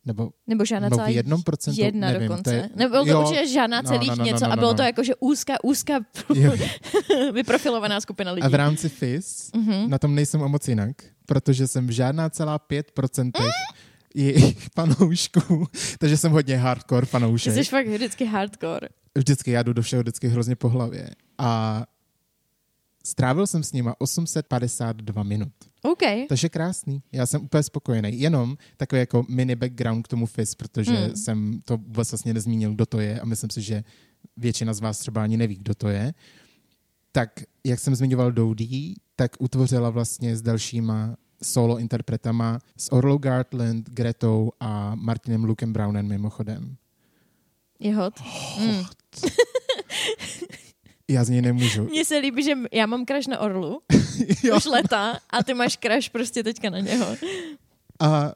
Speaker 2: Nebo
Speaker 1: Nebo žádná
Speaker 2: no,
Speaker 1: celá
Speaker 2: v jednom procentu,
Speaker 1: jedna
Speaker 2: nevím,
Speaker 1: dokonce.
Speaker 2: To je,
Speaker 1: Nebo to
Speaker 2: jo,
Speaker 1: určitě žádná
Speaker 2: no,
Speaker 1: celých
Speaker 2: no, no,
Speaker 1: něco
Speaker 2: no, no,
Speaker 1: a bylo
Speaker 2: no.
Speaker 1: to jakože úzká, úzká [LAUGHS]
Speaker 2: jo. [LAUGHS]
Speaker 1: vyprofilovaná skupina lidí.
Speaker 2: A v rámci FIS
Speaker 1: Mhm.
Speaker 2: na tom nejsem o moc jinak, protože jsem v žádná celá 5% jejich [LAUGHS] fanoušků, [LAUGHS] takže jsem hodně hardcore
Speaker 1: Ty
Speaker 2: fanoušek.
Speaker 1: jsi fakt vždycky hardcore.
Speaker 2: Vždycky, já jdu do všeho vždycky hrozně po hlavě. A strávil jsem s nima 852 minut.
Speaker 1: OK.
Speaker 2: Takže krásný. Já jsem úplně spokojený. Jenom takový jako mini background k tomu FIS, protože
Speaker 1: Hmm.
Speaker 2: jsem to vůbec vlastně nezmínil, kdo to je a myslím si, že většina z vás třeba ani neví, kdo to je. Tak, jak jsem zmiňoval Dodie, tak utvořila vlastně s dalšíma solo interpretama s Orlou Gartland, Gretou a Martinem Lukem Brownem mimochodem.
Speaker 1: Je hot. Mm.
Speaker 2: Já z něj nemůžu. [LAUGHS]
Speaker 1: Mně se líbí, že já mám crush na Orlu [LAUGHS] už leta a ty máš crush prostě teďka na něho.
Speaker 2: A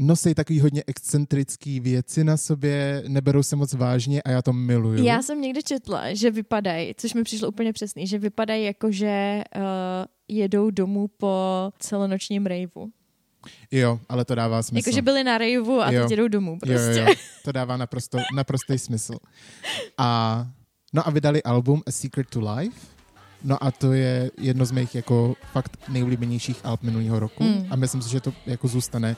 Speaker 2: nosej takový hodně excentrický věci na sobě, neberou se moc vážně a já to miluju.
Speaker 1: Já jsem někde četla, že vypadají, což mi přišlo úplně přesný, že vypadají jako, že uh, jedou domů po celonočním rejvu.
Speaker 2: Jo, ale to dává smysl.
Speaker 1: Jako, že byli na rejvu a
Speaker 2: Jo.
Speaker 1: teď jedou domů prostě.
Speaker 2: Jo, jo, jo. [LAUGHS] To dává naprosto, naprostý smysl. A, no a vydali album A Secret to Life. No a to je jedno z mých jako fakt nejoblíbenějších alb minulého roku.
Speaker 1: Mm.
Speaker 2: A myslím si, že to jako zůstane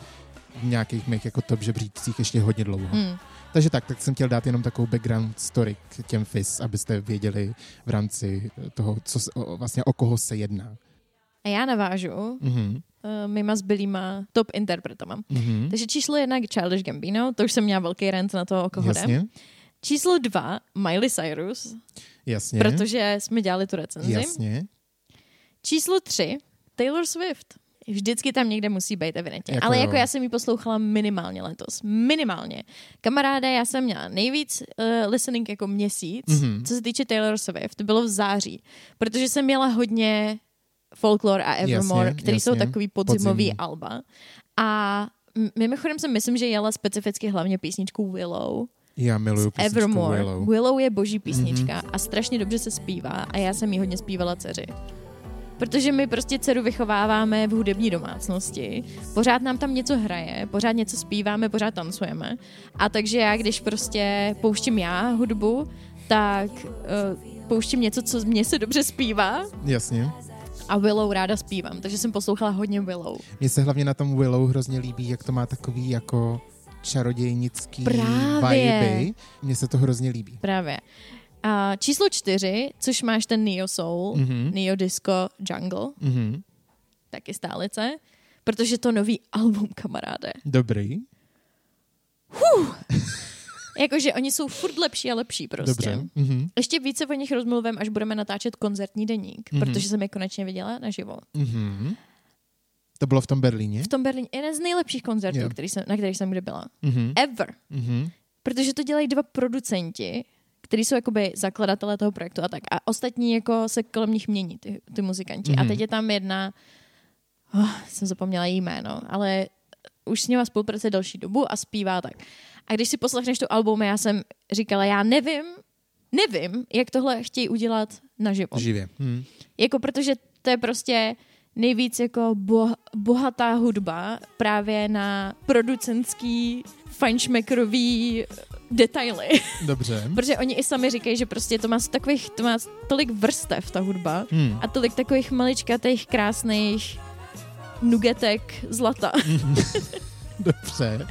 Speaker 2: nějakých mých jako top žebříčcích ještě hodně dlouho.
Speaker 1: Mm.
Speaker 2: Takže tak, tak jsem chtěl dát jenom takovou background story k těm FIS, abyste věděli v rámci toho, co, se- o, vlastně o koho se jedná.
Speaker 1: A já navážu
Speaker 2: Mhm.
Speaker 1: uh, mýma zbylýma top interpretama.
Speaker 2: Mhm.
Speaker 1: Takže číslo jedna Childish Gambino, to už jsem měla velký rant na to, o koho jde.
Speaker 2: Jasně,
Speaker 1: Číslo dva Miley Cyrus,
Speaker 2: jasně,
Speaker 1: protože jsme dělali tu recenzi.
Speaker 2: jasně.
Speaker 1: Číslo tři Taylor Swift. Vždycky tam někde musí být, evidentně.
Speaker 2: Jako
Speaker 1: Ale
Speaker 2: jo.
Speaker 1: jako já jsem ji poslouchala minimálně letos. Minimálně. Kamaráda, já jsem měla nejvíc uh, listening jako měsíc,
Speaker 2: Mhm.
Speaker 1: mm-hmm. co se týče Taylor Swift. To bylo v září. Protože jsem měla hodně Folklore a Evermore,
Speaker 2: Jasně,
Speaker 1: který jsou
Speaker 2: jasně.
Speaker 1: takový podzimový
Speaker 2: Podzimní.
Speaker 1: alba. A mimochodem si myslím, že jela specificky hlavně písničku Willow.
Speaker 2: Já miluju písničku
Speaker 1: Evermore.
Speaker 2: Willow.
Speaker 1: Willow je boží písnička mm-hmm. a strašně dobře se zpívá a já jsem ji hodně zpívala dceři. Protože my prostě dceru vychováváme v hudební domácnosti. Pořád nám tam něco hraje, pořád něco zpíváme, pořád tancujeme. A takže já, když prostě pouštím já hudbu, tak uh, pouštím něco, co mně se dobře zpívá
Speaker 2: Jasně.
Speaker 1: a Willow ráda zpívám. Takže jsem poslouchala hodně Willow.
Speaker 2: Mně se hlavně na tom Willow hrozně líbí, jak to má takový jako čarodějnický
Speaker 1: Právě.
Speaker 2: vibe. Mně se to hrozně líbí.
Speaker 1: Právě. A číslo čtyři, což máš ten Neo Soul,
Speaker 2: Mhm.
Speaker 1: mm-hmm. Neo Disco Jungle,
Speaker 2: Mhm.
Speaker 1: taky stálice, protože to nový album, kamaráde.
Speaker 2: Dobrý.
Speaker 1: Jakože oni jsou furt lepší a lepší prostě.
Speaker 2: Dobře. Mhm.
Speaker 1: Ještě více o nich rozmluvím, až budeme natáčet koncertní deník,
Speaker 2: Mhm.
Speaker 1: protože jsem je konečně viděla naživo.
Speaker 2: Mhm. To bylo v tom Berlíně?
Speaker 1: V tom Berlíně jeden z nejlepších koncertů,
Speaker 2: Jo.
Speaker 1: který jsem, na kterých jsem kdy byla.
Speaker 2: Mhm.
Speaker 1: Ever.
Speaker 2: Mhm.
Speaker 1: Protože to dělají dva producenti, kteří jsou jakoby zakladatelé toho projektu a tak. A ostatní jako se kolem nich mění, ty, ty muzikanti. Mm-hmm. A
Speaker 2: Mhm.
Speaker 1: teď je tam jedna, oh, jsem zapomněla její jméno, ale už s nima spolupracuje delší dobu a zpívá tak. A když si poslechneš tu album, já jsem říkala, já nevím, nevím, jak tohle chtějí udělat naživo.
Speaker 2: Živě. Mhm.
Speaker 1: Jako protože to je prostě nejvíc jako bo- bohatá hudba právě na producentský fajnšmekrový detaily. [LAUGHS]
Speaker 2: Dobře.
Speaker 1: Protože oni i sami říkají, že prostě to má takových, to má tolik vrstev, ta hudba,
Speaker 2: Hmm.
Speaker 1: a tolik takových maličkatých, krásných nugetek zlata. [LAUGHS] [LAUGHS]
Speaker 2: Dobře.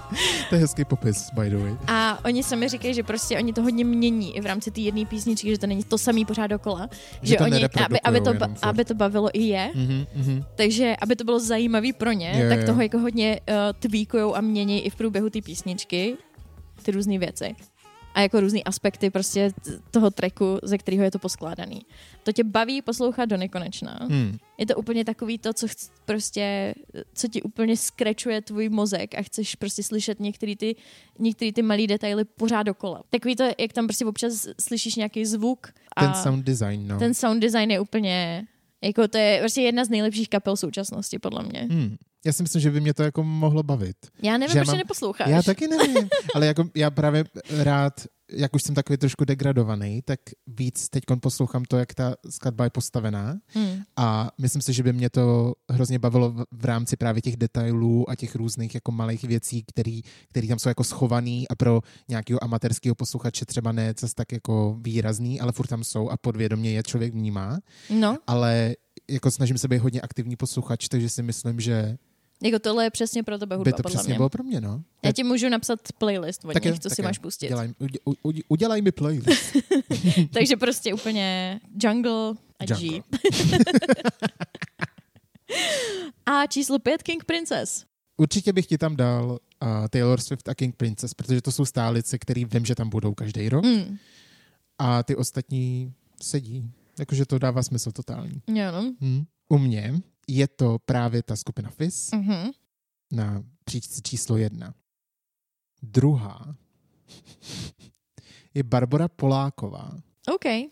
Speaker 2: To je hezký popis, by the way.
Speaker 1: A oni sami říkají, že prostě oni to hodně mění i v rámci té jedné písničky, že to není to samý pořád dokola.
Speaker 2: Že to
Speaker 1: oni, aby, aby, to, aby to bavilo i je,
Speaker 2: Mhm, mhm.
Speaker 1: takže aby to bylo zajímavý pro ně,
Speaker 2: Jo,
Speaker 1: tak
Speaker 2: jo.
Speaker 1: toho jako hodně uh, tweakujou a mění i v průběhu té písničky ty různé věci. A jako různý aspekty prostě toho tracku, ze kterého je to poskládaný. To tě baví poslouchat do nekonečna.
Speaker 2: Hmm.
Speaker 1: Je to úplně takový to, co chc- prostě, co ti úplně skrečuje tvůj mozek a chceš prostě slyšet některý ty, některý ty malý detaily pořád dokola. Takový to, jak tam prostě občas slyšíš nějaký zvuk a
Speaker 2: Ten sound design, no.
Speaker 1: ten sound design je úplně, jako to je prostě jedna z nejlepších kapel současnosti, podle mě.
Speaker 2: Hmm. Já si myslím, že by mě to jako mohlo bavit.
Speaker 1: Já nevím,
Speaker 2: Že
Speaker 1: proč
Speaker 2: mám...
Speaker 1: neposloucháš.
Speaker 2: Já taky nevím, [LAUGHS] ale jako já právě rád, jak už jsem takový trošku degradovaný, tak víc teď poslouchám to, jak ta skladba je postavená.
Speaker 1: Hmm.
Speaker 2: a myslím si, že by mě to hrozně bavilo v, v rámci právě těch detailů a těch různých jako malých věcí, který, který tam jsou jako schovaný a pro nějakého amatérského posluchače třeba ne zase tak jako výrazný, ale furt tam jsou a podvědomě je člověk vnímá,
Speaker 1: No,
Speaker 2: ale jako snažím se být hodně aktivní posluchač, takže si myslím, že
Speaker 1: jako tohle je přesně pro tebe hudba,
Speaker 2: by to
Speaker 1: podle
Speaker 2: přesně
Speaker 1: mě.
Speaker 2: bylo pro mě, no.
Speaker 1: Já ti můžu napsat playlist od
Speaker 2: Tak
Speaker 1: nich,
Speaker 2: jo,
Speaker 1: co
Speaker 2: tak
Speaker 1: si
Speaker 2: jo.
Speaker 1: máš pustit.
Speaker 2: Udělaj, udě- u- u- udělaj mi playlist. [LAUGHS]
Speaker 1: Takže prostě úplně jungle a
Speaker 2: Jungle.
Speaker 1: Jeep. [LAUGHS] a číslo pět King Princess.
Speaker 2: Určitě bych ti tam dal uh, Taylor Swift a King Princess, protože to jsou stálice, který vím, že tam budou každý rok
Speaker 1: Mm.
Speaker 2: a ty ostatní sedí. Jakože to dává smysl totální.
Speaker 1: Jo, no.
Speaker 2: Hm. U mě je to právě ta skupina FIS
Speaker 1: Mhm.
Speaker 2: na příčce číslo jedna. Druhá [LAUGHS] je Barbara Poláková,
Speaker 1: OK.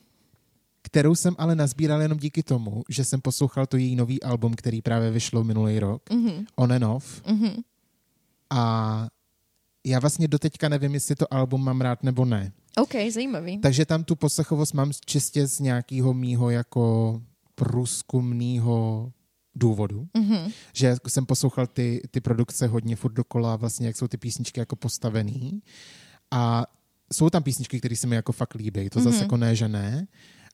Speaker 2: kterou jsem ale nazbíral jenom díky tomu, že jsem poslouchal to její nový album, který právě vyšlo minulý rok,
Speaker 1: Mhm.
Speaker 2: On and Off.
Speaker 1: Mhm.
Speaker 2: A já vlastně doteďka nevím, jestli to album mám rád nebo ne.
Speaker 1: OK, zajímavý.
Speaker 2: Takže tam tu poslechovost mám čistě z nějakého mýho jako průzkumného důvodu,
Speaker 1: Mhm.
Speaker 2: že jsem poslouchal ty, ty produkce hodně furt dokola, vlastně jak jsou ty písničky jako postavený a jsou tam písničky, které se mi jako fakt líbí, to zase
Speaker 1: Mhm.
Speaker 2: jako ne, že ne,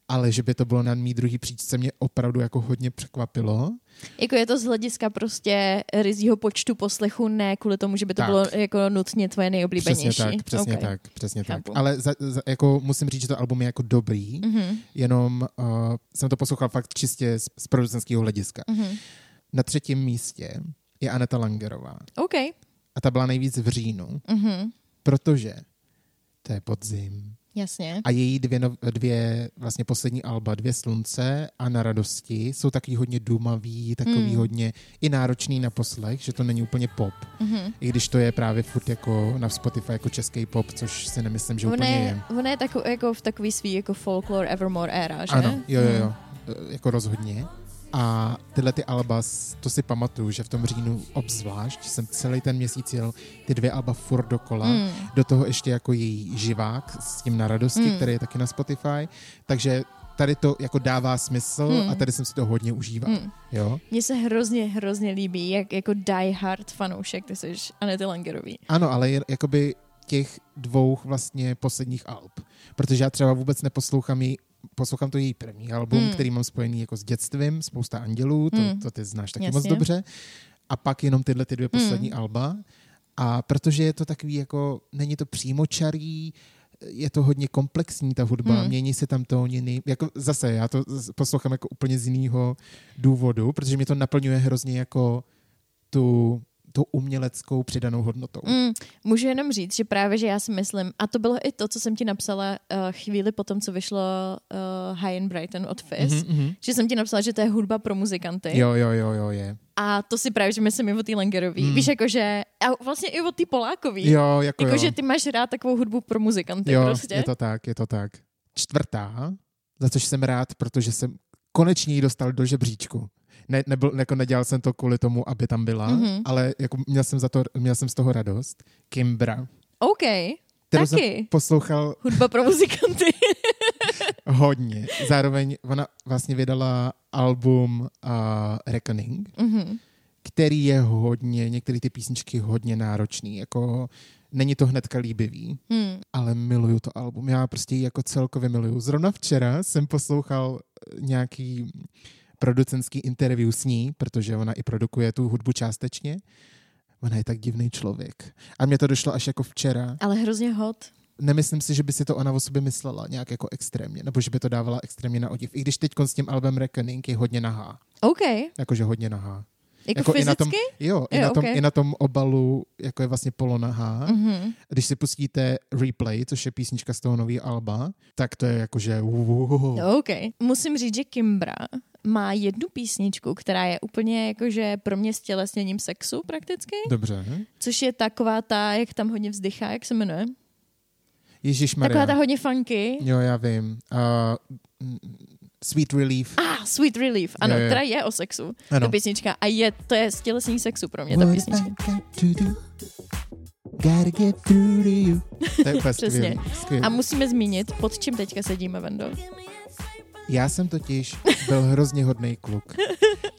Speaker 2: ale že by to bylo na mý druhý příčce mě opravdu jako hodně překvapilo.
Speaker 1: Jako je to z hlediska prostě rizího počtu poslechu, ne kvůli tomu, že by to
Speaker 2: Tak.
Speaker 1: bylo jako nutně tvoje nejoblíbenější.
Speaker 2: Přesně tak, přesně
Speaker 1: OK.
Speaker 2: tak, přesně
Speaker 1: Chápu.
Speaker 2: tak. Ale za, za, jako musím říct, že to album je jako dobrý,
Speaker 1: Mhm.
Speaker 2: jenom uh, jsem to poslouchal fakt čistě z, z producentského hlediska.
Speaker 1: Mhm.
Speaker 2: Na třetím místě je Aneta Langerová
Speaker 1: OK.
Speaker 2: a ta byla nejvíc v říjnu,
Speaker 1: Mhm.
Speaker 2: protože to je podzim
Speaker 1: Jasně.
Speaker 2: a její dvě, dvě vlastně poslední alba, Dvě slunce a Na radosti, jsou taky hodně důmavý, takový
Speaker 1: Mm.
Speaker 2: hodně i náročný na poslech, že to není úplně pop.
Speaker 1: Mhm.
Speaker 2: I když to je právě furt jako na Spotify jako český pop, což si nemyslím, že
Speaker 1: Ona
Speaker 2: úplně je.
Speaker 1: je, ona je tako, jako v takový svý jako folklore Evermore éra, že?
Speaker 2: Ano, jo, jo, jo, e, jako rozhodně. A tyhle ty alba, to si pamatuju, že v tom říjnu obzvlášť jsem celý ten měsíc jel ty dvě alba furt dokola.
Speaker 1: Mm.
Speaker 2: Do toho ještě jako její živák s tím na radosti,
Speaker 1: Mm.
Speaker 2: který je taky na Spotify. Takže tady to jako dává smysl
Speaker 1: Mm.
Speaker 2: a tady jsem si to hodně užíval.
Speaker 1: Mm.
Speaker 2: Jo?
Speaker 1: Mně se hrozně, hrozně líbí, jak jako die hard fanoušek ty jsi Anety Langerový.
Speaker 2: Ano, ale je, jakoby těch dvou vlastně posledních alb. Protože já třeba vůbec neposlouchám jí, poslouchám to její první album,
Speaker 1: Hmm.
Speaker 2: který mám spojený jako s dětstvím, spousta andělů, to,
Speaker 1: Hmm.
Speaker 2: to ty znáš taky
Speaker 1: Jasně.
Speaker 2: moc dobře. A pak jenom tyhle ty dvě poslední
Speaker 1: Hmm.
Speaker 2: alba. A protože je to takový jako, není to přímočarý, je to hodně komplexní ta hudba,
Speaker 1: Hmm.
Speaker 2: mění se tam tóniny. Jako zase, já to poslouchám jako úplně z jiného důvodu, protože mě to naplňuje hrozně jako tu, tou uměleckou přidanou hodnotou.
Speaker 1: Mm, můžu jenom říct, že právě, že já si myslím, a to bylo i to, co jsem ti napsala uh, chvíli potom, co vyšlo uh, High in Brighton od Fizz,
Speaker 2: Mhm, mhm.
Speaker 1: že jsem ti napsala, že to je hudba pro muzikanty.
Speaker 2: Jo, jo, jo, jo, je.
Speaker 1: A to si právě, že myslím i o té Langerový.
Speaker 2: Mm.
Speaker 1: Víš, jakože, a vlastně i o té Polákový.
Speaker 2: Jo, jako.
Speaker 1: Jakože ty máš rád takovou hudbu pro muzikanty
Speaker 2: jo,
Speaker 1: prostě.
Speaker 2: je to tak, je to tak. Čtvrtá, za což jsem rád, protože jsem konečně ji dostal do žebříčku. Ne, nebyl, jako nedělal jsem to kvůli tomu, aby tam byla,
Speaker 1: Mhm.
Speaker 2: mm-hmm. ale jako měl, jsem za to, měl jsem z toho radost. Kimbra,
Speaker 1: OK,
Speaker 2: kterou
Speaker 1: taky.
Speaker 2: jsem poslouchal
Speaker 1: Hudba pro muzikanty. [LAUGHS]
Speaker 2: hodně. Zároveň ona vlastně vydala album uh, Reckoning,
Speaker 1: Mhm.
Speaker 2: který je hodně, některé ty písničky hodně náročný, jako není to hnedka líbivý,
Speaker 1: Hmm.
Speaker 2: ale miluju to album. Já prostě jako celkově miluju. Zrovna včera jsem poslouchal eh, nějaký producentský interview s ní, protože ona i produkuje tu hudbu částečně. Ona je tak divný člověk. A mně to došlo až jako včera.
Speaker 1: Ale hrozně hot.
Speaker 2: Nemyslím si, že by si to ona o sobě myslela nějak jako extrémně, nebo že by to dávala extrémně na odiv. I když teď s tím albem Reckoning je hodně nahá.
Speaker 1: OK.
Speaker 2: Jakože hodně nahá.
Speaker 1: Jako,
Speaker 2: Jako i
Speaker 1: fyzicky?
Speaker 2: na tom, jo, i,
Speaker 1: Jo,
Speaker 2: na tom,
Speaker 1: ok.
Speaker 2: i na tom obalu jako je vlastně polonahá.
Speaker 1: Mhm.
Speaker 2: Když si pustíte Replay, což je písnička z toho nového alba, tak to je jakože wow.
Speaker 1: OK. Musím říct, že Kimbra má jednu písničku, která je úplně jakože pro mě stělesněním sexu prakticky,
Speaker 2: Dobře.
Speaker 1: což je taková ta, jak tam hodně vzdychá, jak se jmenuje?
Speaker 2: Ježíš
Speaker 1: Taková ta hodně funky.
Speaker 2: Jo, já vím. Uh, Sweet Relief.
Speaker 1: Ah, Sweet Relief, ano,
Speaker 2: Jo, jo.
Speaker 1: která je o sexu,
Speaker 2: Ano.
Speaker 1: ta písnička. A je, to je stělesnění sexu pro mě, ta písnička.
Speaker 2: Gotta get through to you. To je [LAUGHS]
Speaker 1: Přesně.
Speaker 2: skvělý.
Speaker 1: A musíme zmínit, pod čím teďka sedíme, Vendo.
Speaker 2: Já jsem totiž byl hrozně hodný kluk.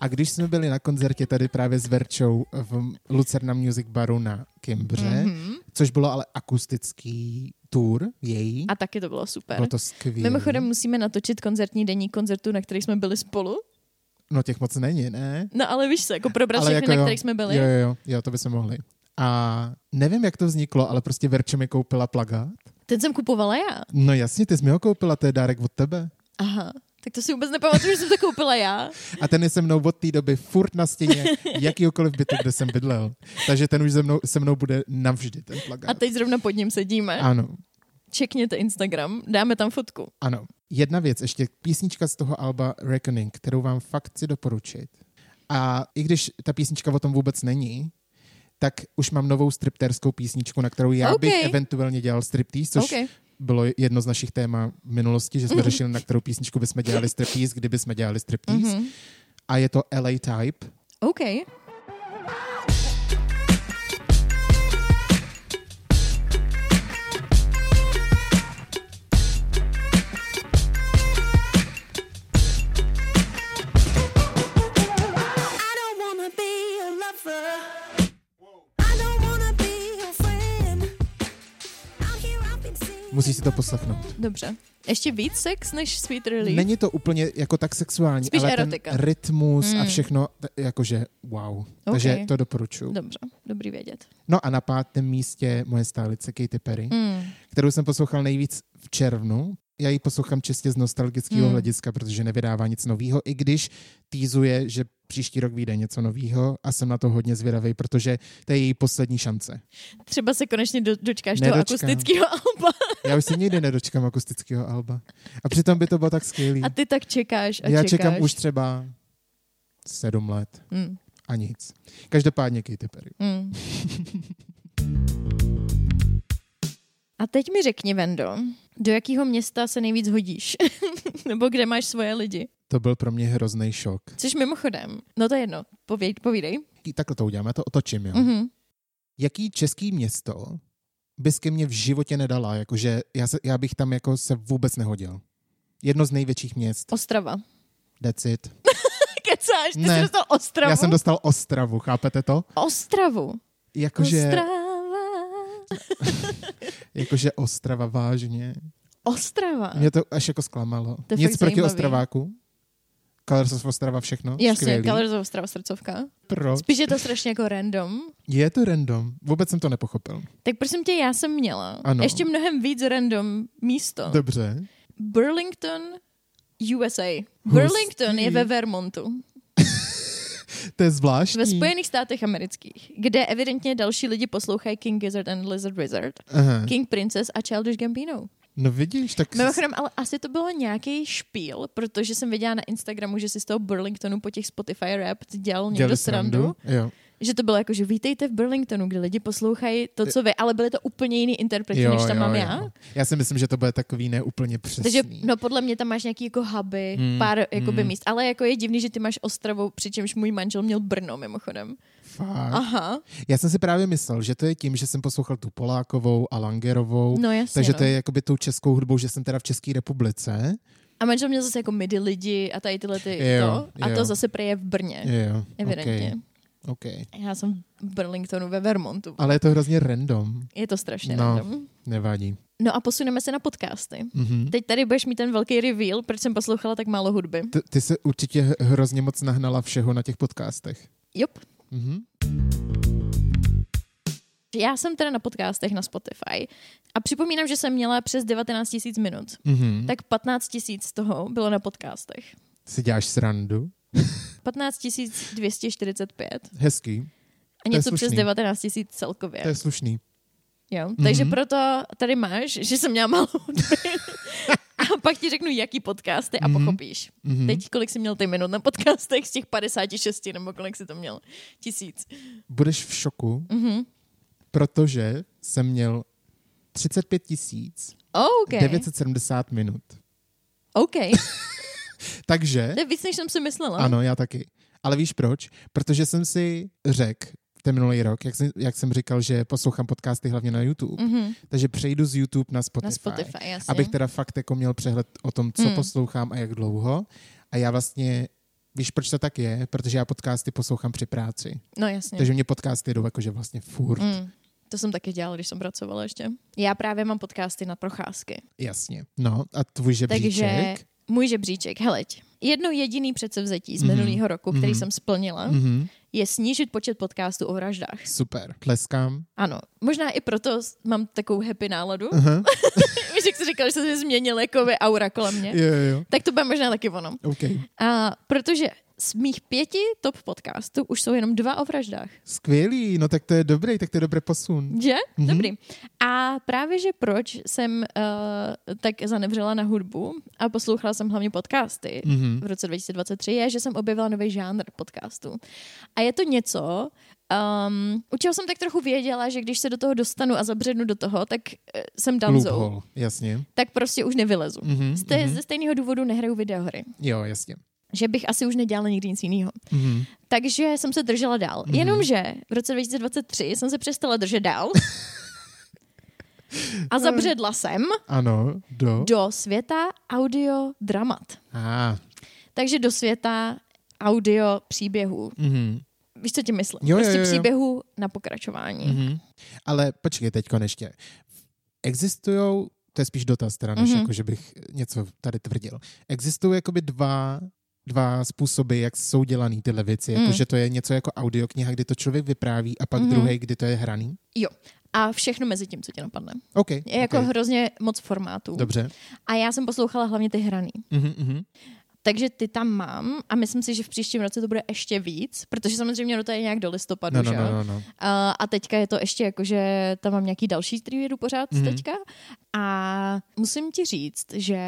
Speaker 2: A když jsme byli na koncertě tady právě s Verčou v Lucerna Music Baru na Kimbře, mm-hmm. což bylo ale akustický tour její,
Speaker 1: A taky to bylo super.
Speaker 2: bylo to skvělé.
Speaker 1: Mimochodem musíme natočit koncertní denní koncertu, na který jsme byli spolu.
Speaker 2: No těch moc není, ne?
Speaker 1: No ale víš se, jako probrat všechny,
Speaker 2: jako
Speaker 1: na
Speaker 2: jo.
Speaker 1: kterých jsme byli.
Speaker 2: Jo, jo, jo, jo, to by se mohli. A nevím, jak to vzniklo, ale prostě Verča mi koupila plagát.
Speaker 1: Ten jsem kupovala já.
Speaker 2: No jasně, ty jsi mi ho koupila, to je dárek od tebe.
Speaker 1: Aha, tak to si vůbec nepamatuju, že jsem to koupila já.
Speaker 2: A ten je se mnou od té doby furt na stěně jakýkoliv bytu, kde jsem bydlel. Takže ten už se mnou, se mnou bude navždy, ten plagát.
Speaker 1: A teď zrovna pod ním sedíme.
Speaker 2: Ano,
Speaker 1: Čekněte Instagram, dáme tam fotku.
Speaker 2: ano. Jedna věc, ještě písnička z toho Alba Reckoning, kterou vám fakt chci doporučit. A i když ta písnička o tom vůbec není, tak už mám novou stripterskou písničku, na kterou já
Speaker 1: OK.
Speaker 2: bych eventuálně dělal striptease, což
Speaker 1: OK.
Speaker 2: Bylo jedno z našich téma v minulosti, že jsme řešili, na kterou písničku bychom dělali striptease, kdyby jsme dělali striptease.
Speaker 1: Mhm.
Speaker 2: A je to LA Type.
Speaker 1: OK.
Speaker 3: I don't wanna be a lover.
Speaker 2: Musíš si to poslechnout.
Speaker 1: Dobře. Ještě víc sex než Sweet Relief?
Speaker 2: Není to úplně jako tak sexuální,
Speaker 1: Spíš
Speaker 2: ale
Speaker 1: erotika.
Speaker 2: ten rytmus a
Speaker 1: Mm.
Speaker 2: všechno, jakože wow. Takže to doporučuji.
Speaker 1: Dobře, dobrý vědět.
Speaker 2: No a na pátém místě moje stálice Katy Perry,
Speaker 1: Mm.
Speaker 2: kterou jsem poslouchal nejvíc v červnu. Já ji poslouchám čistě z nostalgického
Speaker 1: Mm.
Speaker 2: hlediska, protože nevydává nic nového, i když týzuje, že příští rok vyjde něco nového a jsem na to hodně zvědavý, protože to je její poslední šance.
Speaker 1: Třeba se konečně do, dočkáš toho
Speaker 2: Nedočkám.
Speaker 1: akustického alba.
Speaker 2: Já už se nikdy nedočkám akustického alba. A přitom by to bylo tak skvělý.
Speaker 1: A ty tak čekáš a
Speaker 2: Já
Speaker 1: čekáš.
Speaker 2: čekám už třeba sedm let
Speaker 1: Mm.
Speaker 2: a nic. Každopádně Katy Perry.
Speaker 1: Mm. [LAUGHS] A teď mi řekni, Vendo, do jakého města se nejvíc hodíš? [LAUGHS] Nebo kde máš svoje lidi?
Speaker 2: To byl pro mě hrozný šok.
Speaker 1: Což mimochodem, no to je jedno, pověď, povídej.
Speaker 2: Takhle to uděláme, to otočím, jo.
Speaker 1: Mhm.
Speaker 2: Jaký český město bys ke mně v životě nedala? Jakože já, se, já bych tam jako se vůbec nehodil. Jedno z největších měst.
Speaker 1: Ostrava.
Speaker 2: That's it. [LAUGHS]
Speaker 1: Kecáš, ty
Speaker 2: Ne.
Speaker 1: jsi dostal Ostravu?
Speaker 2: Já jsem dostal Ostravu, chápete to?
Speaker 1: Ostravu.
Speaker 2: Jakože,
Speaker 1: Ostrava. [LAUGHS]
Speaker 2: jakože Ostrava vážně.
Speaker 1: Ostrava.
Speaker 2: Mě to až jako zklamalo.
Speaker 1: To
Speaker 2: Nic proti
Speaker 1: zajímavý.
Speaker 2: Ostraváku. Colors of Ostrava, všechno.
Speaker 1: Jasně,
Speaker 2: Skvělý.
Speaker 1: Colors of Ostrava srdcovka.
Speaker 2: Pro.
Speaker 1: Spíš je to strašně jako random.
Speaker 2: Je to random. Vůbec jsem to nepochopil.
Speaker 1: Tak prosím tě, já jsem měla
Speaker 2: Ano.
Speaker 1: ještě mnohem víc random místo.
Speaker 2: Dobře.
Speaker 1: Burlington, USA.
Speaker 2: Hustý.
Speaker 1: Burlington je ve Vermontu.
Speaker 2: To je zvláštní.
Speaker 1: Ve Spojených státech amerických, kde evidentně další lidi poslouchají King Gizzard and Lizard Wizard,
Speaker 2: Aha.
Speaker 1: King Princess a Childish Gambino.
Speaker 2: No vidíš, tak...
Speaker 1: Mimochodem, ale asi to bylo nějaký špíl, protože jsem viděla na Instagramu, že si z toho Burlingtonu po těch Spotify rap dělal někdo
Speaker 2: dělali
Speaker 1: srandu.
Speaker 2: Jo.
Speaker 1: Že to bylo jako, že vítejte v Burlingtonu, kde lidi poslouchají to, co vy, ale byly to úplně jiný interprety, než tam mám já.
Speaker 2: Já si myslím, že to bude takový neúplně přesný.
Speaker 1: Takže no podle mě tam máš nějaký jako huby,
Speaker 2: Hmm,
Speaker 1: pár jakoby
Speaker 2: hmm.
Speaker 1: míst, ale jako je divný, že ty máš Ostravu, přičemž můj manžel měl Brno mimochodem.
Speaker 2: Fakt.
Speaker 1: Aha,
Speaker 2: Já jsem si právě myslel, že to je tím, že jsem poslouchal tu Polákovou a Langerovou,
Speaker 1: no jasně.
Speaker 2: takže
Speaker 1: no.
Speaker 2: to je jakoby tou českou hudbou, že jsem teda v České republice.
Speaker 1: A manžel měl zase jako midi lidi a tady tyhle ty
Speaker 2: Jo,
Speaker 1: to. A
Speaker 2: jo.
Speaker 1: to zase prý je v Brně,
Speaker 2: Jo,
Speaker 1: evidentně.
Speaker 2: Okay, okay.
Speaker 1: Já jsem v Burlingtonu ve Vermontu.
Speaker 2: Ale je to hrozně random.
Speaker 1: Je to strašně
Speaker 2: No.
Speaker 1: random.
Speaker 2: Nevadí.
Speaker 1: No a posuneme se na podcasty.
Speaker 2: Mhm.
Speaker 1: Teď tady budeš mít ten velký reveal, proč jsem poslouchala tak málo hudby.
Speaker 2: Ty, ty se určitě hrozně moc nahnala všeho na těch podcastech.
Speaker 1: Jop.
Speaker 2: Mhm.
Speaker 1: Já jsem teda na podcastech na Spotify a připomínám, že jsem měla přes 19 000 minut.
Speaker 2: Mhm.
Speaker 1: Tak 15 000 z toho bylo na podcastech.
Speaker 2: Si děláš srandu?
Speaker 1: 15 245
Speaker 2: Hezký.
Speaker 1: a něco přes
Speaker 2: slušný.
Speaker 1: 19 000 celkově.
Speaker 2: To je slušný.
Speaker 1: Jo? Takže
Speaker 2: Mhm.
Speaker 1: proto tady máš, že jsem měla hudby. [LAUGHS] a pak ti řeknu, jaký podcasty a
Speaker 2: Mhm.
Speaker 1: pochopíš.
Speaker 2: Mhm.
Speaker 1: Teď kolik jsi měl ty minut na podcastech z těch 56, nebo kolik jsi to měl? Tisíc.
Speaker 2: Budeš v šoku,
Speaker 1: Mhm.
Speaker 2: protože jsem měl 35 tisíc
Speaker 1: OK.
Speaker 2: 970 minut.
Speaker 1: OK. [LAUGHS]
Speaker 2: Takže,
Speaker 1: To je víc, než jsem si myslela.
Speaker 2: ano, já taky. Ale víš proč? Protože jsem si řekl ten minulý rok, jak jsem, jak jsem říkal, že poslouchám podcasty hlavně na YouTube,
Speaker 1: Mhm.
Speaker 2: takže přejdu z YouTube na Spotify.
Speaker 1: Na Spotify, jasně.
Speaker 2: abych teda fakt jako měl přehled o tom, co
Speaker 1: Mm.
Speaker 2: poslouchám a jak dlouho. A já vlastně, víš, proč to tak je? Protože já podcasty poslouchám při práci.
Speaker 1: No jasně.
Speaker 2: Takže mě podcasty jdou jakože vlastně furt.
Speaker 1: Mm. To jsem taky dělala, když jsem pracovala ještě. Já právě mám podcasty na procházky.
Speaker 2: Jasně. No a tvůj žebříček?
Speaker 1: Takže můj žebříček, heleď, jedno jediný předsevzetí z
Speaker 2: Mhm.
Speaker 1: minulého roku, který
Speaker 2: Mhm.
Speaker 1: jsem splnila,
Speaker 2: Mhm.
Speaker 1: je snížit počet podcastů o vraždách.
Speaker 2: Super. Tleskám.
Speaker 1: Ano, možná i proto mám takovou happy náladu.
Speaker 2: Aha. [LAUGHS]
Speaker 1: Víš, jak jsi říkal, že se změnil jako aura kolem mě.
Speaker 2: Jo, jo.
Speaker 1: Tak to bude možná taky ono.
Speaker 2: OK.
Speaker 1: A protože z mých pěti top podcastů už jsou jenom dva o vraždách.
Speaker 2: Skvělý, no tak to je dobrý, tak to je dobrý posun.
Speaker 1: Že?
Speaker 2: Mhm.
Speaker 1: Mm-hmm. Dobrý. A právě, že proč jsem uh, tak zanevřela na hudbu a poslouchala jsem hlavně podcasty
Speaker 2: Mhm.
Speaker 1: v roce 2023, je, že jsem objevila nový žánr podcastů. A je to něco, um, u čeho jsem tak trochu věděla, že když se do toho dostanu a zabřednu do toho, tak uh, jsem danzou.
Speaker 2: Jasně.
Speaker 1: Tak prostě už nevylezu.
Speaker 2: Mhm,
Speaker 1: Z té,
Speaker 2: mhm.
Speaker 1: Ze stejného důvodu nehraju videohry.
Speaker 2: Jo, jasně.
Speaker 1: Že bych asi už nedělala nikdy nic jiného.
Speaker 2: Mhm.
Speaker 1: Takže jsem se držela dál.
Speaker 2: Mhm.
Speaker 1: Jenomže v roce 2023 jsem se přestala držet dál. [LAUGHS] A zabředla jsem
Speaker 2: Ano, do.
Speaker 1: do světa audio dramat.
Speaker 2: A,
Speaker 1: Takže do světa audio příběhů.
Speaker 2: mhm.
Speaker 1: Víš, co tím myslím?
Speaker 2: Jo,
Speaker 1: prostě
Speaker 2: jo, jo.
Speaker 1: příběhů na pokračování.
Speaker 2: Mhm. Ale počkej teď ještě. Existují, to je spíš dotaz teda, než
Speaker 1: Mhm.
Speaker 2: jako, že bych něco tady tvrdil. Existují jakoby dva, dva způsoby, jak jsou dělaný tyhle věci. Jako,
Speaker 1: Mm.
Speaker 2: že to je něco jako audiokniha, kdy to člověk vypráví a pak
Speaker 1: Mhm.
Speaker 2: druhý, kdy to je hraný.
Speaker 1: A všechno mezi tím, co ti napadne.
Speaker 2: OK.
Speaker 1: Je jako
Speaker 2: okay.
Speaker 1: hrozně moc formátů.
Speaker 2: Dobře.
Speaker 1: A já jsem poslouchala hlavně ty hraný.
Speaker 2: Mhm, mhm.
Speaker 1: Takže ty tam mám a myslím si, že v příštím roce to bude ještě víc, protože samozřejmě no to je nějak do listopadu,
Speaker 2: No, no,
Speaker 1: že?
Speaker 2: no, no, no.
Speaker 1: A, a teďka je to ještě jako, že tam mám nějaký další, který jedu pořád
Speaker 2: Mhm.
Speaker 1: mm-hmm. teďka. A musím ti říct, že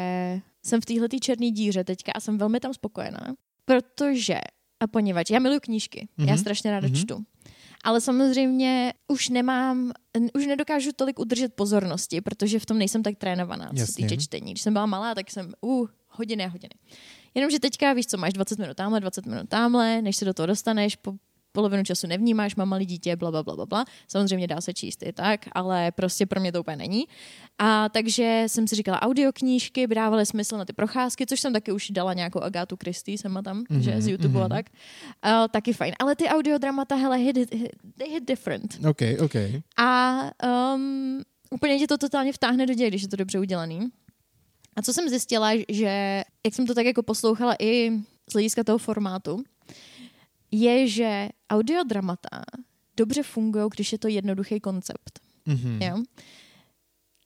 Speaker 1: jsem v téhle černé díře teďka a jsem velmi tam spokojená, protože, a poněvadž, já miluji knížky, mm-hmm. já
Speaker 2: Mhm.
Speaker 1: strašně ráda
Speaker 2: Mhm.
Speaker 1: mm-hmm. čtu. Ale samozřejmě už nemám, už nedokážu tolik udržet pozornosti, protože v tom nejsem tak trénovaná, co se týče čtení. Když jsem byla malá, tak jsem, uh, hodiny a hodiny. Jenomže teďka víš co, máš 20 minut tamhle, 20 minut tamhle, než se do toho dostaneš, po polovinu času nevnímáš, mám malý dítě, bla, bla, bla, bla, bla. Samozřejmě dá se číst i tak, ale prostě pro mě to úplně není. A takže jsem si říkala, audioknížky by dávaly smysl na ty procházky, což jsem taky už dala nějakou Agátu Christie, jsem a tam,
Speaker 2: Mhm,
Speaker 1: mm-hmm, že z YouTube
Speaker 2: mhm.
Speaker 1: a tak. Uh, taky fajn. Ale ty audiodramata, hele, hit, hit, they hit different.
Speaker 2: OK, OK.
Speaker 1: A um, úplně tě to totálně vtáhne do děje, když je to dobře udělaný. A co jsem zjistila, že jak jsem to tak jako poslouchala i z hlediska toho formátu, je, že audiodramata dobře fungují, když je to jednoduchý koncept.
Speaker 2: Mhm.
Speaker 1: Jo?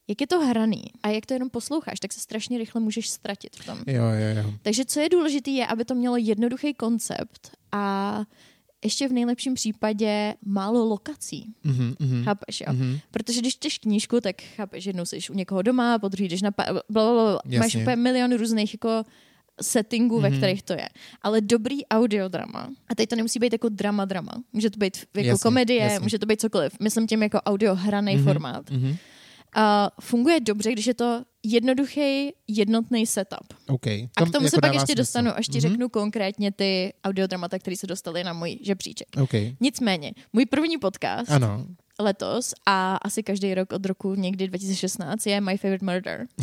Speaker 1: Jak je to hraný a jak to jenom posloucháš, tak se strašně rychle můžeš ztratit v tom.
Speaker 2: Jo, jo, jo.
Speaker 1: Takže co je důležité, je, aby to mělo jednoduchý koncept a ještě v nejlepším případě málo lokací.
Speaker 2: Mhm, mhm.
Speaker 1: Chápeš, jo?
Speaker 2: Mhm.
Speaker 1: Protože když čteš knížku, tak chápeš, jednou jsi u někoho doma, po druhý jdeš na... Pa- blablabla. Máš úplně milion různých jako settingů, ve
Speaker 2: Mhm.
Speaker 1: kterých to je. Ale dobrý audiodrama, a teď to nemusí být jako drama drama, může to být jako
Speaker 2: Jasně,
Speaker 1: komedie,
Speaker 2: jasně.
Speaker 1: může to být cokoliv. Myslím tím jako audio hraný
Speaker 2: Mhm,
Speaker 1: formát.
Speaker 2: Mhm.
Speaker 1: A funguje dobře, když je to jednoduchý, jednotný setup.
Speaker 2: OK.
Speaker 1: A k tomu
Speaker 2: jako
Speaker 1: se pak ještě
Speaker 2: smysl.
Speaker 1: dostanu, až ti
Speaker 2: Mhm.
Speaker 1: řeknu konkrétně ty audiodramata, které se dostaly na můj žebříček.
Speaker 2: OK.
Speaker 1: Nicméně, můj první podcast
Speaker 2: Ano.
Speaker 1: Letos a asi každý rok od roku někdy 2016 je My Favorite Murder. [LAUGHS]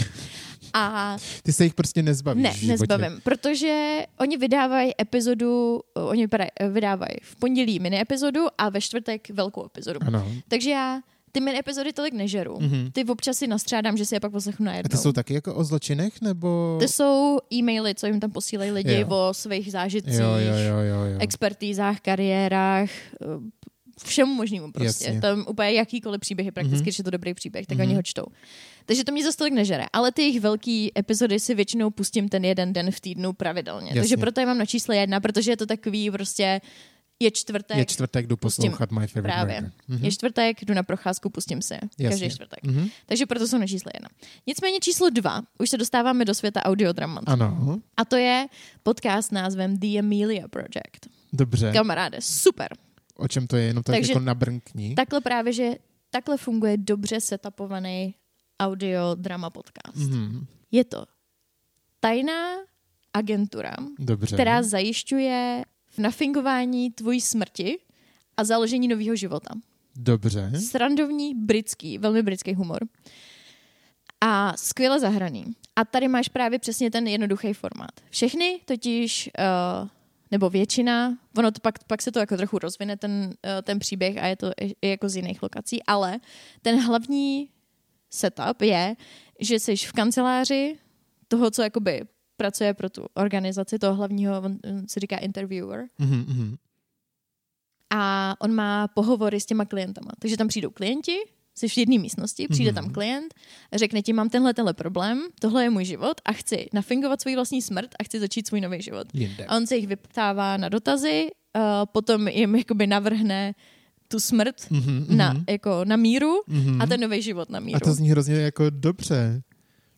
Speaker 1: A
Speaker 2: Ty se jich prostě nezbavíš
Speaker 1: ne, nezbavím, protože oni vydávají epizodu, oni vypadají- vydávají v pondělí mini epizodu a ve čtvrtek velkou epizodu.
Speaker 2: Ano.
Speaker 1: Takže já ty mini epizody tolik nežeru.
Speaker 2: Mhm.
Speaker 1: Ty občas si nastřádám, že si je pak poslechnu
Speaker 2: A
Speaker 1: najednou.
Speaker 2: ty jsou taky jako o zločinech, nebo...
Speaker 1: To jsou e-maily, co jim tam posílají lidi
Speaker 2: Jo.
Speaker 1: o svých zážitcích,
Speaker 2: Jo, jo, jo, jo, jo.
Speaker 1: expertízách, kariérách, eh, všemu možnému prostě.
Speaker 2: Jasně.
Speaker 1: Tam úplně jakýkoliv příběh je prakticky,
Speaker 2: Mhm.
Speaker 1: když je to dobrý příběh, tak
Speaker 2: Mhm.
Speaker 1: oni ho čtou. Takže to mě zase tolik nežere. Ale ty jejich velký epizody si většinou pustím ten jeden den v týdnu pravidelně.
Speaker 2: Jasně.
Speaker 1: Takže proto je mám na čísle jedna, protože je to takový prostě je čtvrtek,
Speaker 2: Je čtvrtek, jdu
Speaker 1: Pustím.
Speaker 2: poslouchat My Favorite
Speaker 1: právě.
Speaker 2: Murder. Mhm.
Speaker 1: Je čtvrtek, jdu na procházku, pustím si.
Speaker 2: Jasně.
Speaker 1: Každý čtvrtek.
Speaker 2: Mhm.
Speaker 1: Takže proto jsou na čísle jedna. Nicméně číslo dva, už se dostáváme do světa audiodramat.
Speaker 2: Ano,
Speaker 1: A to je podcast s názvem The Amelia Project.
Speaker 2: dobře.
Speaker 1: Kamaráde, super.
Speaker 2: O čem to je? Jenom tak
Speaker 1: Takže-
Speaker 2: jako nabrnkni.
Speaker 1: Takhle právě, že takhle funguje dobře setupovaný audio drama podcast.
Speaker 2: Mhm.
Speaker 1: Je to tajná agentura,
Speaker 2: Dobře.
Speaker 1: která zajišťuje v nafingování tvojí smrti a založení nového života.
Speaker 2: Dobře.
Speaker 1: Srandovní, britský, velmi britský humor. A skvěle zahraný. A tady máš právě přesně ten jednoduchý formát. Všechny totiž, uh, nebo většina, ono to pak, pak se to jako trochu rozvine, ten, uh, ten příběh a je to i, jako z jiných lokací, ale ten hlavní setup je, že jsi v kanceláři toho, co jakoby pracuje pro tu organizaci, toho hlavního, on, on se říká interviewer,
Speaker 2: Mhm, mhm.
Speaker 1: a on má pohovory s těma klientama. Takže tam přijdou klienti, jsi v jedné místnosti, přijde
Speaker 2: Mhm.
Speaker 1: tam klient, řekne ti, mám tenhle, tenhle problém, tohle je můj život a chci nafingovat svůj vlastní smrt a chci začít svůj nový život.
Speaker 2: Jinde.
Speaker 1: A on se jich vyptává na dotazy, uh, potom jim jakoby navrhne tu smrt
Speaker 2: Mhm, mhm.
Speaker 1: na, jako na míru
Speaker 2: Mhm.
Speaker 1: a ten nový život na míru.
Speaker 2: A to zní hrozně jako dobře.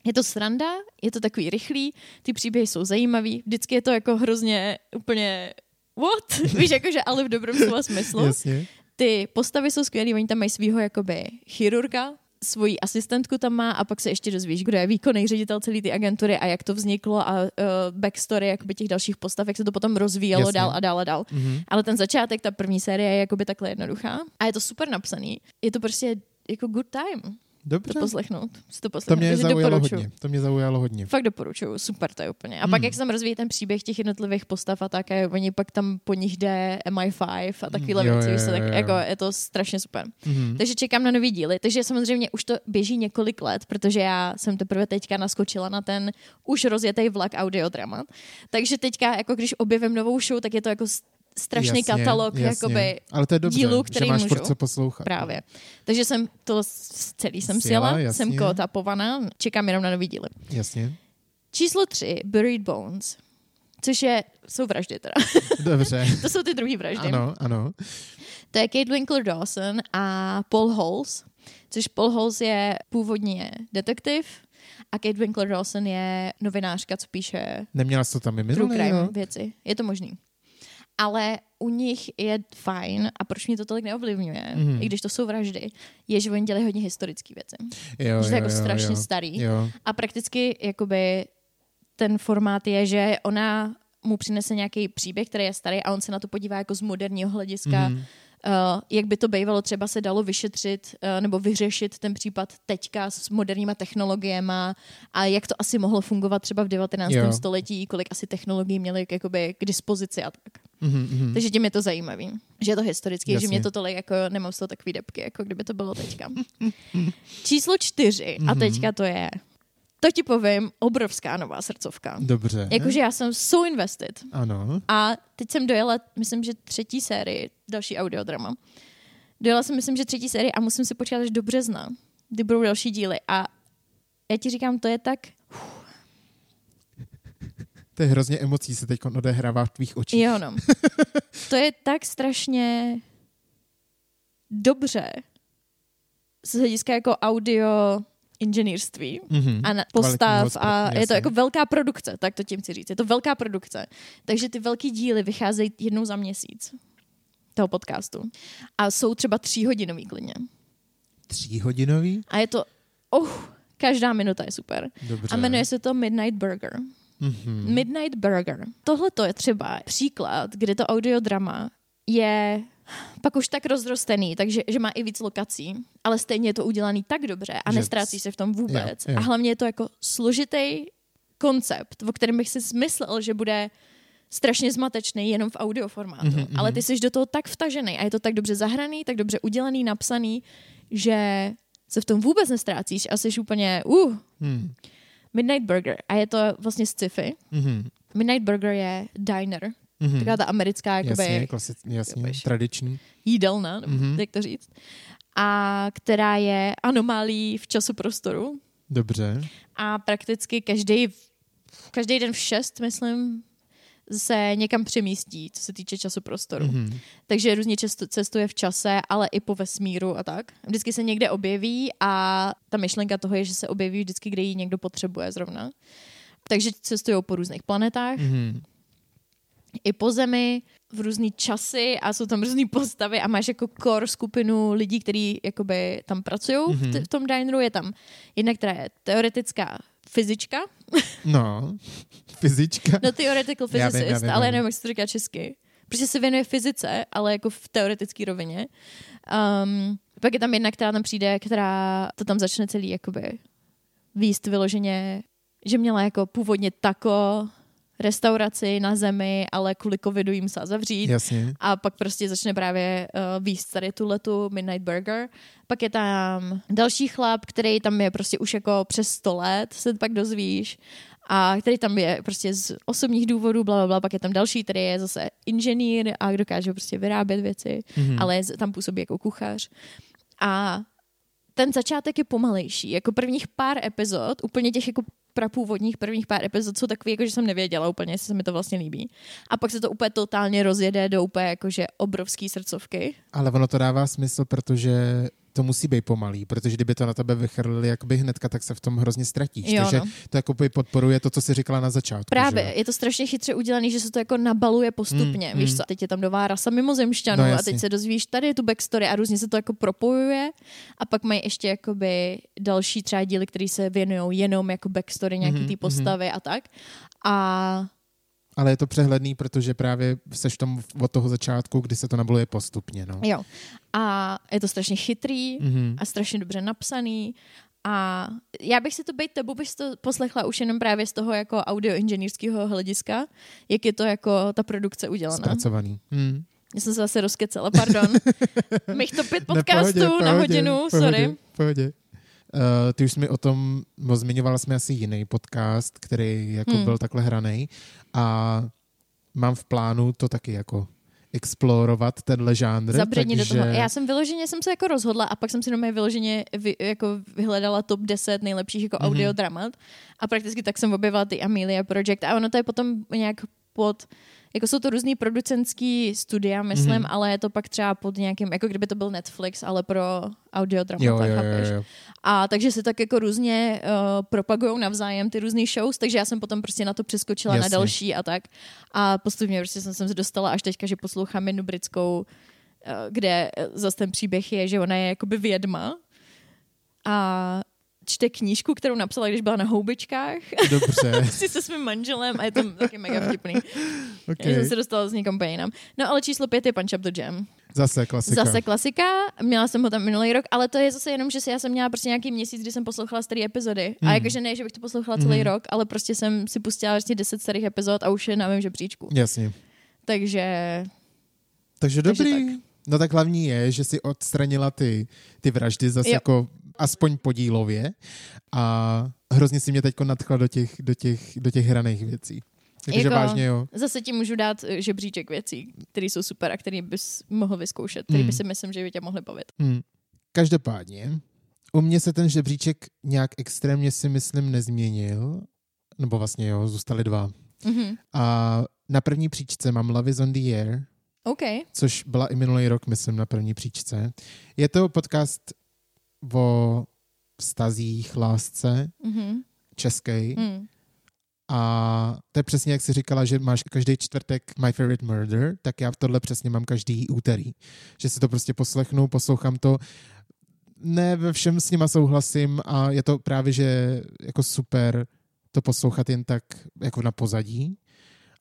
Speaker 1: Je to sranda, je to takový rychlý, ty příběhy jsou zajímavý, vždycky je to jako hrozně úplně what? [LAUGHS] Víš, jakože ale v dobrém slova smyslu.
Speaker 2: Jasně.
Speaker 1: Ty postavy jsou skvělé, oni tam mají svého jakoby chirurga, svoji asistentku tam má a pak se ještě dozvíš, kdo je výkonný ředitel celé ty agentury a jak to vzniklo a uh, backstory jakoby těch dalších postav, jak se to potom rozvíjelo
Speaker 2: Jasně.
Speaker 1: dál a dál a dál.
Speaker 2: Mhm.
Speaker 1: Ale ten začátek, ta první série je jakoby takhle jednoduchá a je to super napsaný. Je to prostě jako good time
Speaker 2: Dobře.
Speaker 1: to poslechnout. Si to
Speaker 2: To
Speaker 1: poslechnout.
Speaker 2: mě
Speaker 1: Takže
Speaker 2: zaujalo
Speaker 1: doporučuji.
Speaker 2: hodně. To mě zaujalo hodně.
Speaker 1: Fakt doporučuju, super to je úplně. A
Speaker 2: Hmm.
Speaker 1: pak jak se tam rozvíjí ten příběh těch jednotlivých postav a tak, a oni pak tam po nich jde MI5 a takovéhle
Speaker 2: Jo,
Speaker 1: věci,
Speaker 2: jo,
Speaker 1: tak
Speaker 2: jo, jo.
Speaker 1: jako je to strašně super.
Speaker 2: Mhm.
Speaker 1: Takže čekám na nový díly. Takže samozřejmě už to běží několik let, protože já jsem teprve teďka naskočila na ten už rozjetý vlak audiodrama. Takže teďka, jako když objevím novou show, tak je to jako strašný
Speaker 2: Jasně,
Speaker 1: katalog
Speaker 2: jasně.
Speaker 1: jakoby
Speaker 2: Ale to je dobře,
Speaker 1: dílů,
Speaker 2: že
Speaker 1: který
Speaker 2: máš
Speaker 1: můžu.
Speaker 2: co poslouchat.
Speaker 1: právě. Takže jsem to celý jsem
Speaker 2: Sjela,
Speaker 1: jsem kotapovaná, čekám jenom na nový díly.
Speaker 2: Jasně.
Speaker 1: Číslo tři, Buried Bones, což je, jsou vraždy teda. [LAUGHS]
Speaker 2: Dobře.
Speaker 1: to jsou ty druhý vraždy.
Speaker 2: ano, ano.
Speaker 1: To je Kate Winkler Dawson a Paul Holes, což Paul Holes je původně detektiv a Kate Winkler Dawson je novinářka, co píše
Speaker 2: Neměla jsi to tam i minulý,
Speaker 1: věci. Je to možný. Ale u nich je fajn, a proč mě to tolik neovlivňuje,
Speaker 2: Mhm.
Speaker 1: i když to jsou vraždy, je, že oni dělají hodně historické věci.
Speaker 2: Jo,
Speaker 1: že to je
Speaker 2: jo,
Speaker 1: jako
Speaker 2: jo,
Speaker 1: strašně
Speaker 2: jo.
Speaker 1: starý.
Speaker 2: Jo.
Speaker 1: A prakticky jakoby ten formát je, že ona mu přinese nějaký příběh, který je starý a on se na to podívá jako z moderního hlediska, mm. Uh, jak by to bývalo třeba se dalo vyšetřit uh, nebo vyřešit ten případ teďka s moderníma technologiemi a jak to asi mohlo fungovat třeba v 19.
Speaker 2: Jo.
Speaker 1: století, kolik asi technologií měli jakoby k dispozici a tak.
Speaker 2: Mhm, mhm.
Speaker 1: Takže tím je to zajímavý, že je to historický,
Speaker 2: Jasně.
Speaker 1: že mě to tolik jako, nemám z toho takový depky, jako kdyby to bylo teďka. Číslo čtyři, a
Speaker 2: Mhm.
Speaker 1: teďka to je, to ti povím, obrovská nová srdcovka.
Speaker 2: Dobře.
Speaker 1: Jakože já jsem so invested.
Speaker 2: Ano.
Speaker 1: A teď jsem dojela, myslím, že třetí sérii, další audiodrama. Dojela jsem, myslím, že třetí sérii a musím si počkat až do března, kdy budou další díly. A já ti říkám, to je tak...
Speaker 2: To je hrozně emocí se teď odehrává v tvých očích.
Speaker 1: Jo, no. [LAUGHS] To je tak strašně dobře z hlediska jako audio inženýrství
Speaker 2: Mhm.
Speaker 1: a na, postav a je to jako velká produkce, tak to tím chci říct. Je to velká produkce. Takže ty velký díly vycházejí jednou za měsíc toho podcastu. A jsou třeba tříhodinový klidně.
Speaker 2: Tříhodinový?
Speaker 1: A je to, oh, každá minuta je super.
Speaker 2: Dobře.
Speaker 1: A jmenuje se to Midnight Burger.
Speaker 2: Mhm.
Speaker 1: Midnight Burger. Tohle to je třeba příklad, kdy to audiodrama je pak už tak rozrostený, takže že má i víc lokací, ale stejně je to udělaný tak dobře a
Speaker 2: Že
Speaker 1: nestrácí se v tom vůbec.
Speaker 2: Jo, jo.
Speaker 1: A hlavně je to jako složitý koncept, o kterém bych si smyslel, že bude strašně zmatečný jenom v audioformátu.
Speaker 2: Mhm,
Speaker 1: Mm-hmm, ale ty jsi do toho tak vtažený a je to tak dobře zahraný, tak dobře udělaný, napsaný, že se v tom vůbec nestrácíš a jsi úplně uh,
Speaker 2: Hmm.
Speaker 1: Midnight Burger. A je to vlastně sci-fi.
Speaker 2: Mhm.
Speaker 1: Midnight Burger je diner,
Speaker 2: Mhm.
Speaker 1: taková ta americká jakoby,
Speaker 2: Jasně, klasic, jasně,
Speaker 1: jakoby-
Speaker 2: tradiční.
Speaker 1: jídelna, nebo
Speaker 2: Mhm.
Speaker 1: jak to říct, a která je anomálí v časoprostoru
Speaker 2: Dobře.
Speaker 1: a prakticky každý, každý den v šest, myslím, se někam přemístí, co se týče časoprostoru. Mm-hmm.
Speaker 2: Mhm.
Speaker 1: Takže různě často cestuje v čase, ale i po vesmíru a tak. Vždycky se někde objeví a ta myšlenka toho je, že se objeví vždycky, kde ji někdo potřebuje zrovna. Takže cestují po různých planetách,
Speaker 2: Mhm.
Speaker 1: I po zemi v různý časy a jsou tam různý postavy a máš jako core skupinu lidí, kteří jakoby tam pracují mm-hmm. v, t- v tom dineru. Je tam jedna, která je teoretická fyzička,
Speaker 2: No, [LAUGHS] fyzička.
Speaker 1: no theoretical
Speaker 2: Já vím,
Speaker 1: physicist,
Speaker 2: já vím,
Speaker 1: ale
Speaker 2: já vím.
Speaker 1: nevím, jak se to říká česky. Protože se věnuje fyzice, ale jako v teoretické rovině. Um, pak je tam jedna, která tam přijde, která to tam začne celý jakoby výst vyloženě, že měla jako původně tako restauraci na zemi, ale kvůli covidu jim se zavřít.
Speaker 2: Jasně.
Speaker 1: A pak prostě začne právě uh, výst tady tu letu Midnight Burger. Pak je tam další chlap, který tam je prostě už jako přes 100 let, se pak dozvíš. A který tam je prostě z osobních důvodů, bla, bla, bla. Pak je tam další, který je zase inženýr a dokáže prostě vyrábět věci,
Speaker 2: Mhm.
Speaker 1: ale tam působí jako kuchař. A ten začátek je pomalejší. Jako prvních pár epizod, úplně těch jako prapůvodních prvních pár epizod jsou takový, jako že jsem nevěděla úplně, jestli se mi to vlastně líbí. A pak se to úplně totálně rozjede do úplně jakože obrovský srdcovky.
Speaker 2: Ale ono to dává smysl, protože to musí být pomalý, protože kdyby to na tebe vychrlili jakoby hnedka, tak se v tom hrozně ztratíš.
Speaker 1: Jo,
Speaker 2: Takže
Speaker 1: no.
Speaker 2: to jako podporuje to, co jsi říkala na začátku.
Speaker 1: Právě,
Speaker 2: Že?
Speaker 1: je to strašně chytře udělané, že se to jako nabaluje postupně.
Speaker 2: Mm,
Speaker 1: Víš
Speaker 2: mm.
Speaker 1: co, teď je tam nová rasa mimozemšťanů
Speaker 2: No,
Speaker 1: a teď se dozvíš, tady je tu backstory a různě se to jako propojuje a pak mají ještě jakoby další třeba díly, které se věnují jenom jako backstory nějaký
Speaker 2: Mhm,
Speaker 1: té
Speaker 2: mhm.
Speaker 1: postavy a tak. A
Speaker 2: Ale je to přehledný, protože právě seš v tom od toho začátku, kdy se to nabaluje postupně. No.
Speaker 1: jo. A je to strašně chytrý
Speaker 2: Mhm.
Speaker 1: a strašně dobře napsaný. A já bych si to být tebou bych to poslechla už jenom právě z toho jako audioinženýrského hlediska, jak je to jako ta produkce udělaná.
Speaker 2: Zpracovaný. Hmm.
Speaker 1: Já jsem se zase rozkecala, pardon. [LAUGHS] Mých to pět podcastů
Speaker 2: pohodě,
Speaker 1: na
Speaker 2: pohodě,
Speaker 1: hodinu,
Speaker 2: pohodě,
Speaker 1: sorry.
Speaker 2: Pohodě. Uh, ty už jsi mi o tom, no, zmiňovala jsme asi jiný podcast, který jako
Speaker 1: Hmm.
Speaker 2: byl takhle hraný a mám v plánu to taky jako explorovat tenhle žánr.
Speaker 1: Zabředni
Speaker 2: takže...
Speaker 1: do toho. Já jsem vyloženě jsem se jako rozhodla a pak jsem si doma vyloženě vy, jako vyhledala top 10 nejlepších jako
Speaker 2: Mhm.
Speaker 1: mm-hmm. audiodramat a prakticky tak jsem objevila ty Amelia Project a ono to je potom nějak pod jako jsou to různý producentský studia, myslím,
Speaker 2: Mhm.
Speaker 1: mm-hmm. ale je to pak třeba pod nějakým, jako kdyby to byl Netflix, ale pro audiodramata,
Speaker 2: Jo, jo, jo,
Speaker 1: chápeš?
Speaker 2: jo.
Speaker 1: A takže se tak jako různě uh, propagují navzájem ty různé shows, takže já jsem potom prostě na to přeskočila
Speaker 2: Jasně.
Speaker 1: na další a tak. A postupně prostě jsem, jsem se dostala až teďka, že poslouchám jednu britskou, uh, kde zase ten příběh je, že ona je jakoby vědma a čte knížku, kterou napsala, když byla na houbičkách
Speaker 2: Dobře.
Speaker 1: si [LAUGHS] se svým manželem a je to taky mega vtipný. Okay.
Speaker 2: okay.
Speaker 1: jsem se dostala z někam jinam. No ale číslo pět je Punch Up the Jam.
Speaker 2: Zase klasika.
Speaker 1: Zase klasika, měla jsem ho tam minulý rok, ale to je zase jenom, že si já jsem měla prostě nějaký měsíc, kdy jsem poslouchala staré epizody. Mm. A
Speaker 2: Mhm.
Speaker 1: jakože ne, že bych to poslouchala celý
Speaker 2: Mhm.
Speaker 1: rok, ale prostě jsem si pustila vlastně 10 starých epizod a už je na mém žebříčku.
Speaker 2: Jasně.
Speaker 1: Takže
Speaker 2: Takže
Speaker 1: Takže
Speaker 2: dobrý. No tak hlavní je, že si odstranila ty, ty vraždy zase
Speaker 1: Jo.
Speaker 2: jako aspoň podílově a hrozně si mě teď nadchla do těch, do těch, do těch hraných věcí. Takže
Speaker 1: Jako-
Speaker 2: vážně jo.
Speaker 1: zase ti můžu dát eh, žebříček věcí, které jsou super a které bys mohl vyzkoušet, který
Speaker 2: Mm.
Speaker 1: by si myslím, že by tě mohly bavit.
Speaker 2: Hmm. Každopádně, u mě se ten žebříček nějak extrémně si myslím nezměnil, nebo vlastně jo, zůstaly dva.
Speaker 1: Mhm.
Speaker 2: A na první příčce mám Love is on the Air,
Speaker 1: OK.
Speaker 2: což byla i minulý rok, myslím, na první příčce. Je to podcast o vztazích, lásce,
Speaker 1: Mhm.
Speaker 2: český.
Speaker 1: Mm.
Speaker 2: A to je přesně, jak jsi říkala, že máš každý čtvrtek My Favorite Murder, tak já v tohle přesně mám každý úterý. Že si to prostě poslechnu, poslouchám to. Ne ve všem s nima souhlasím a je to právě, že jako super to poslouchat jen tak jako na pozadí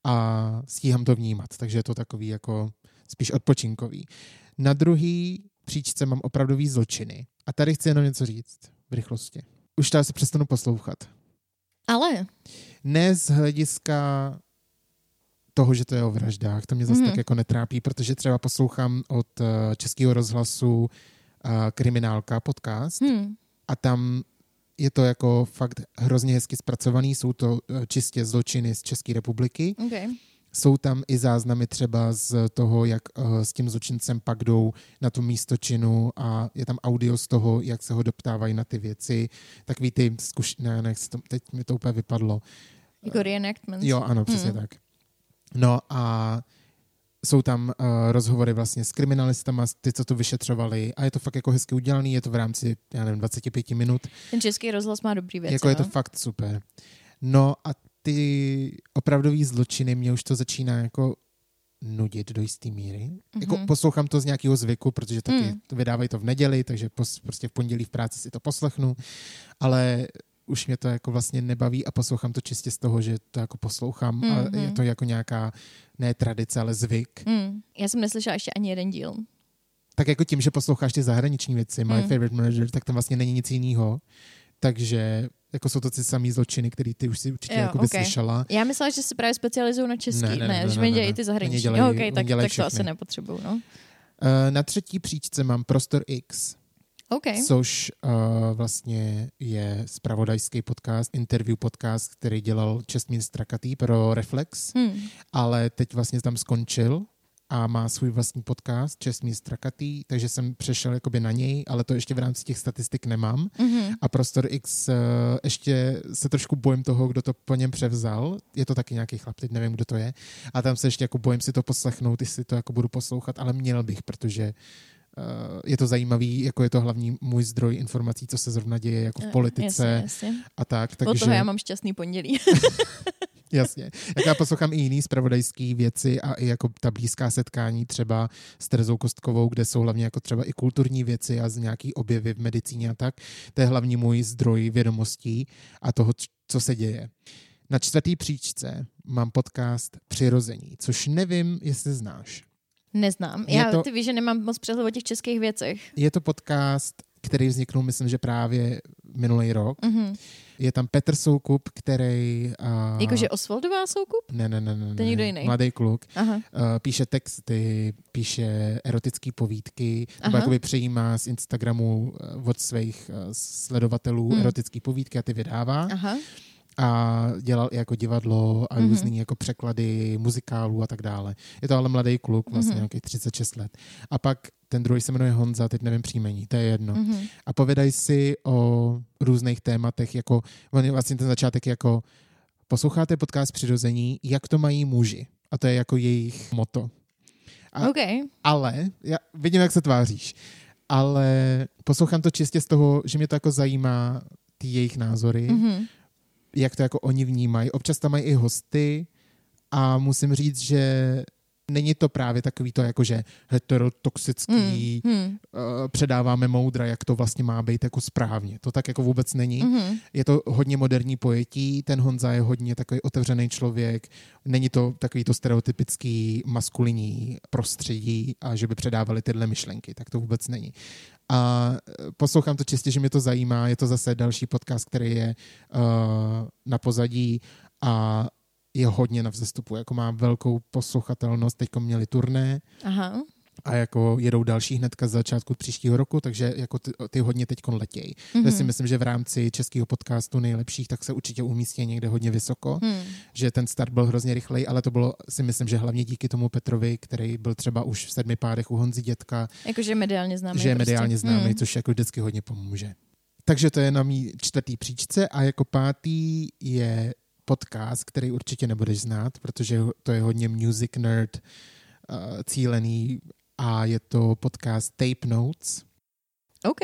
Speaker 2: a stíhám to vnímat. Takže je to takový jako spíš odpočinkový. Na druhý příčce mám opravdový zločiny. A tady chci jenom něco říct v rychlosti. Už to asi přestanu poslouchat.
Speaker 1: Ale.
Speaker 2: Ne z hlediska toho, že to je o vraždách, to mě zase
Speaker 1: Mhm.
Speaker 2: tak jako netrápí, protože třeba poslouchám od eh, Českého rozhlasu eh, Kriminálka podcast
Speaker 1: Hm.
Speaker 2: a tam je to jako fakt hrozně hezky zpracovaný, jsou to eh, čistě zločiny z České republiky.
Speaker 1: OK.
Speaker 2: Jsou tam i záznamy třeba z toho, jak uh, s tím zločincem pak jdou na tu místo činu a je tam audio z toho, jak se ho doptávají na ty věci. Takový ty zkuš... Ne, ne, to, teď mi to úplně vypadlo.
Speaker 1: Jako reenactments.
Speaker 2: Jo, ano, přesně
Speaker 1: Hmm.
Speaker 2: tak. No a jsou tam uh, rozhovory vlastně s kriminalistama, ty, co to vyšetřovali a je to fakt jako hezky udělaný, je to v rámci, já nevím, 25 minut.
Speaker 1: Ten český rozhlas má dobrý věci.
Speaker 2: jako je to
Speaker 1: no.
Speaker 2: fakt super. No a ty opravdový zločiny mě už to začíná jako nudit do jisté míry. Mm-hmm. Jako
Speaker 1: Mhm.
Speaker 2: poslouchám to z nějakého zvyku, protože taky
Speaker 1: Mm.
Speaker 2: vydávají to v neděli, takže pos, prostě v pondělí v práci si to poslechnu, ale už mě to jako vlastně nebaví a poslouchám to čistě z toho, že to jako poslouchám mm-hmm. a
Speaker 1: Mhm.
Speaker 2: je to jako nějaká ne tradice, ale zvyk.
Speaker 1: Mm. Já jsem neslyšela ještě ani jeden díl.
Speaker 2: Tak jako tím, že posloucháš ty zahraniční věci, My
Speaker 1: Mm.
Speaker 2: Favorite Murder, tak tam vlastně není nic jiného. Takže jako jsou to ty samý zločiny, které ty už si určitě
Speaker 1: Jo,
Speaker 2: jako
Speaker 1: ok.
Speaker 2: slyšela.
Speaker 1: Já myslela, že se právě specializují na český.
Speaker 2: Ne,
Speaker 1: Ne,
Speaker 2: ne,
Speaker 1: ne,
Speaker 2: ne,
Speaker 1: že dělají
Speaker 2: ne.
Speaker 1: ty zahraniční.
Speaker 2: dělají-
Speaker 1: jo, okay, tak, tak to asi nepotřebuju. No.
Speaker 2: Eh, Na třetí příčce mám Prostor X,
Speaker 1: OK.
Speaker 2: což uh, vlastně je spravodajský podcast, interview podcast, který dělal Čestmín Strakatý pro Reflex,
Speaker 1: Hm.
Speaker 2: ale teď vlastně tam skončil a má svůj vlastní podcast Čestmín Strakatý, takže jsem přešel jakoby na něj, ale to ještě v rámci těch statistik nemám.
Speaker 1: Mhm.
Speaker 2: A Prostor X uh, ještě se trošku bojím toho, kdo to po něm převzal. Je to taky nějaký chlap, teď nevím, kdo to je. A tam se ještě jako bojím si to poslechnout, jestli to jako budu poslouchat, ale měl bych, protože je to zajímavý, jako je to hlavní můj zdroj informací, co se zrovna děje jako v
Speaker 1: Eh,
Speaker 2: politice
Speaker 1: Jasně, jasně.
Speaker 2: a tak.
Speaker 1: Od
Speaker 2: Takže,
Speaker 1: toho já mám šťastný pondělí. [LAUGHS] [LAUGHS]
Speaker 2: Jasně. Jak já poslouchám i jiný zpravodajský věci a i jako ta blízká setkání třeba s Terezou Kostkovou, kde jsou hlavně jako třeba i kulturní věci a z nějaký objevy v medicíně a tak. To je hlavní můj zdroj vědomostí a toho, co se děje. Na čtvrtý příčce mám podcast Přirození, což nevím, jestli znáš.
Speaker 1: Neznám.
Speaker 2: Je
Speaker 1: Já
Speaker 2: to-
Speaker 1: ty víš, že nemám moc přehled o těch českých věcech.
Speaker 2: Je to podcast, který vzniknul, myslím, že právě minulý rok.
Speaker 1: Mhm.
Speaker 2: Je tam Petr Soukup, který... A...
Speaker 1: Jakože Osvaldová soukup?
Speaker 2: Ne, ne, ne, ne.
Speaker 1: To je někdo jiný.
Speaker 2: Mladý kluk.
Speaker 1: Aha.
Speaker 2: Uh, píše texty, píše erotické povídky, nebo
Speaker 1: Aha.
Speaker 2: jakoby přejímá z Instagramu uh, od svých uh, sledovatelů
Speaker 1: Hmm.
Speaker 2: erotické povídky a ty vydává.
Speaker 1: Aha.
Speaker 2: A dělal i jako divadlo a
Speaker 1: Mhm.
Speaker 2: různý jako překlady muzikálů a tak dále. Je to ale mladý kluk, vlastně
Speaker 1: Mhm.
Speaker 2: nějakých 36 let. A pak ten druhý se jmenuje Honza, teď nevím příjmení, to je jedno.
Speaker 1: Mhm.
Speaker 2: A povědají si o různých tématech, jako on je vlastně ten začátek jako posloucháte podcast Přirození, jak to mají muži. A to je jako jejich moto. A-
Speaker 1: OK.
Speaker 2: Ale, já vidím, jak se tváříš, ale poslouchám to čistě z toho, že mě to jako zajímá ty jejich názory,
Speaker 1: Mhm.
Speaker 2: Jak to jako oni vnímají. Občas tam mají i hosty a musím říct, že není to právě takový to jako, že heterotoxický,
Speaker 1: Hmm. Hmm.
Speaker 2: uh, předáváme moudra, jak to vlastně má být jako správně. To tak jako vůbec není.
Speaker 1: Mhm.
Speaker 2: Je to hodně moderní pojetí, ten Honza je hodně takový otevřený člověk, není to takový to stereotypický maskulinní prostředí a že by předávali tyhle myšlenky, tak to vůbec není. A eh, poslouchám to čistě, že mě to zajímá, je to zase další podcast, který je uh, na pozadí a je hodně na vzestupu, jako má velkou poslouchatelnost, teďko měli turné,
Speaker 1: Aha.
Speaker 2: A jako jedou další hnedka z začátku příštího roku, takže jako ty, ty hodně teď letějí. Mm-hmm.
Speaker 1: Mhm.
Speaker 2: si myslím, že v rámci českého podcastu nejlepších, tak se určitě umístí někde hodně vysoko,
Speaker 1: Hmm.
Speaker 2: že ten start byl hrozně rychlej, ale to bylo si myslím, že hlavně díky tomu Petrovi, který byl třeba už v sedmi pádech u Honzi Dětka,
Speaker 1: Jakože mediálně známý.
Speaker 2: že je
Speaker 1: prostě.
Speaker 2: mediálně známý,
Speaker 1: Hmm.
Speaker 2: což jako vždycky hodně pomůže. Takže to je na mý čtvrtý příčce a jako pátý je podcast, který určitě nebudeš znát, protože to je hodně music nerd uh, cílený a je to podcast Tape Notes.
Speaker 1: OK.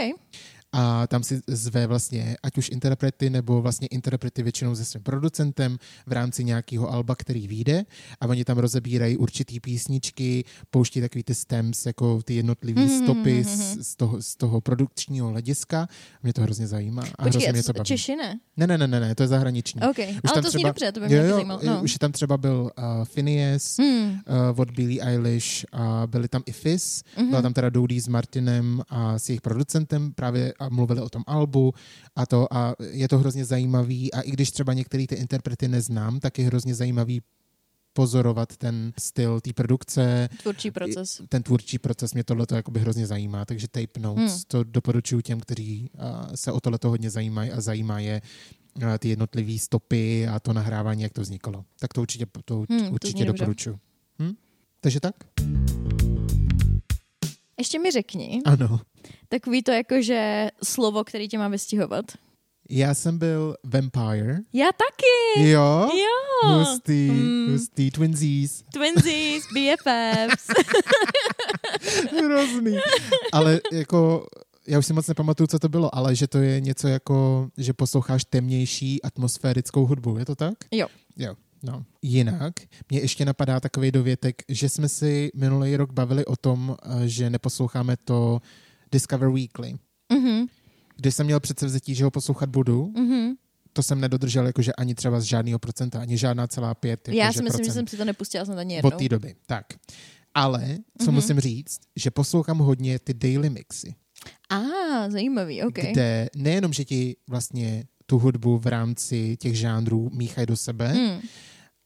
Speaker 2: A tam si zve vlastně ať už interprety, nebo vlastně interprety většinou se svým producentem v rámci nějakého alba, který vyjde a oni tam rozebírají určitý písničky, pouští takový ty stems, jako ty jednotlivý
Speaker 1: Mhm,
Speaker 2: stopy
Speaker 1: mhm, mhm.
Speaker 2: z, toho, z toho produkčního hlediska. Mě to hrozně zajímá a hrozně
Speaker 1: Počkej,
Speaker 2: mě to baví.
Speaker 1: Češi ne?
Speaker 2: Ne, ne, ne, ne, ne, to je zahraniční.
Speaker 1: OK. Ale to zní dobře, to by mě
Speaker 2: jo, jo,
Speaker 1: zajímalo. No.
Speaker 2: Už tam třeba byl uh, Phineas
Speaker 1: Hmm.
Speaker 2: uh, od Billie Eilish a byli tam i Fizz,
Speaker 1: Mhm.
Speaker 2: byla tam teda Dodie s Martinem a s jejich producentem právě a mluvili o tom albu a to a je to hrozně zajímavý a i když třeba některé ty interprety neznám, tak je hrozně zajímavý pozorovat ten styl té produkce,
Speaker 1: Tvůrčí proces.
Speaker 2: ten tvůrčí proces, mě tohle jakoby hrozně zajímá, takže Tape Notes,
Speaker 1: Hmm.
Speaker 2: to doporučuji těm, kteří se o tohle hodně zajímají a zajímá je ty jednotlivé stopy a to nahrávání, jak to vzniklo. Tak to určitě, to,
Speaker 1: Hmm, to
Speaker 2: určitě
Speaker 1: dobře.
Speaker 2: doporučuji. Hm? Takže tak?
Speaker 1: Ještě mi řekni,
Speaker 2: Ano.
Speaker 1: takový to jako, že slovo, který tě má vystihovat.
Speaker 2: Já jsem byl Vampire.
Speaker 1: Já taky!
Speaker 2: Jo?
Speaker 1: Jo!
Speaker 2: Hustý,
Speaker 1: Mm.
Speaker 2: hustý, twinsies.
Speaker 1: Twinsies, [LAUGHS] BFFs. [LAUGHS]
Speaker 2: Hrozný. Ale jako, já už si moc nepamatuju, co to bylo, ale že to je něco jako, že posloucháš temnější atmosférickou hudbu, je to tak?
Speaker 1: Jo.
Speaker 2: Jo. No. Jinak, mě ještě napadá takový dovětek, že jsme si minulý rok bavili o tom, eh, že neposloucháme to Discover Weekly.
Speaker 1: Mhm,
Speaker 2: Když jsem měl předsevzetí, že ho poslouchat budu,
Speaker 1: mhm.
Speaker 2: to jsem nedodržel jakože ani třeba z žádného procenta, ani žádná celá pět.
Speaker 1: Já
Speaker 2: jakože
Speaker 1: si myslím, že
Speaker 2: procent
Speaker 1: jsem si to nepustila snad ani
Speaker 2: od
Speaker 1: jednou.
Speaker 2: té doby. Tak. Ale, co
Speaker 1: Mhm.
Speaker 2: musím říct, že poslouchám hodně ty daily mixy,
Speaker 1: A, ah, zajímavý, OK.
Speaker 2: kde nejenom, že ti vlastně tu hudbu v rámci těch žánrů míchají do sebe,
Speaker 1: Hmm.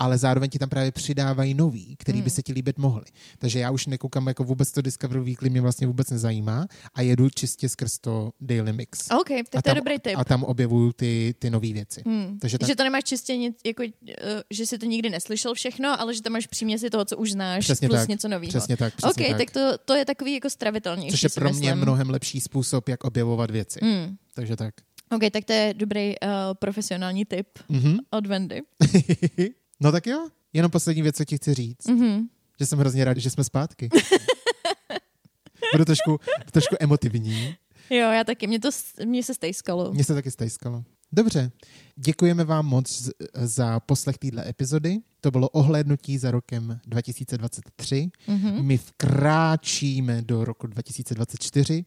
Speaker 2: Ale zároveň ti tam právě přidávají nový, který by
Speaker 1: Hmm.
Speaker 2: se ti líbit mohly. Takže já už nekoukám jako vůbec to Discovery Weekly, mě vlastně vůbec nezajímá a jedu čistě skrz to Daily Mix.
Speaker 1: OK, tak to je
Speaker 2: tam,
Speaker 1: dobrý tip.
Speaker 2: a tam objevuju ty, ty nové věci.
Speaker 1: Hmm.
Speaker 2: Takže tak-
Speaker 1: Že to nemáš čistě nic, jako, uh, že si to nikdy neslyšel všechno, ale že tam máš příměsi toho, co už znáš,
Speaker 2: Přesně
Speaker 1: plus
Speaker 2: tak,
Speaker 1: něco nového.
Speaker 2: Přesně tak, přesně
Speaker 1: OK,
Speaker 2: tak.
Speaker 1: tak to, to je takový jako stravitelnější,
Speaker 2: Což je pro mě
Speaker 1: myslím.
Speaker 2: mnohem lepší způsob, jak objevovat věci.
Speaker 1: Hmm.
Speaker 2: Takže tak.
Speaker 1: OK, tak to je dobrý uh, profesionální tip
Speaker 2: Mhm.
Speaker 1: od Wendy. [LAUGHS]
Speaker 2: no tak jo, jenom poslední věc, co ti chci říct.
Speaker 1: Mhm.
Speaker 2: Že jsem hrozně rád, že jsme zpátky. [LAUGHS] Budu trošku, trošku emotivní.
Speaker 1: Jo, já taky, mě, to, mě se stejskalo.
Speaker 2: Mně se taky stejskalo. Dobře, děkujeme vám moc za poslech téhle epizody. To bylo ohlédnutí za rokem 2023.
Speaker 1: Mhm.
Speaker 2: My vkráčíme do roku 2024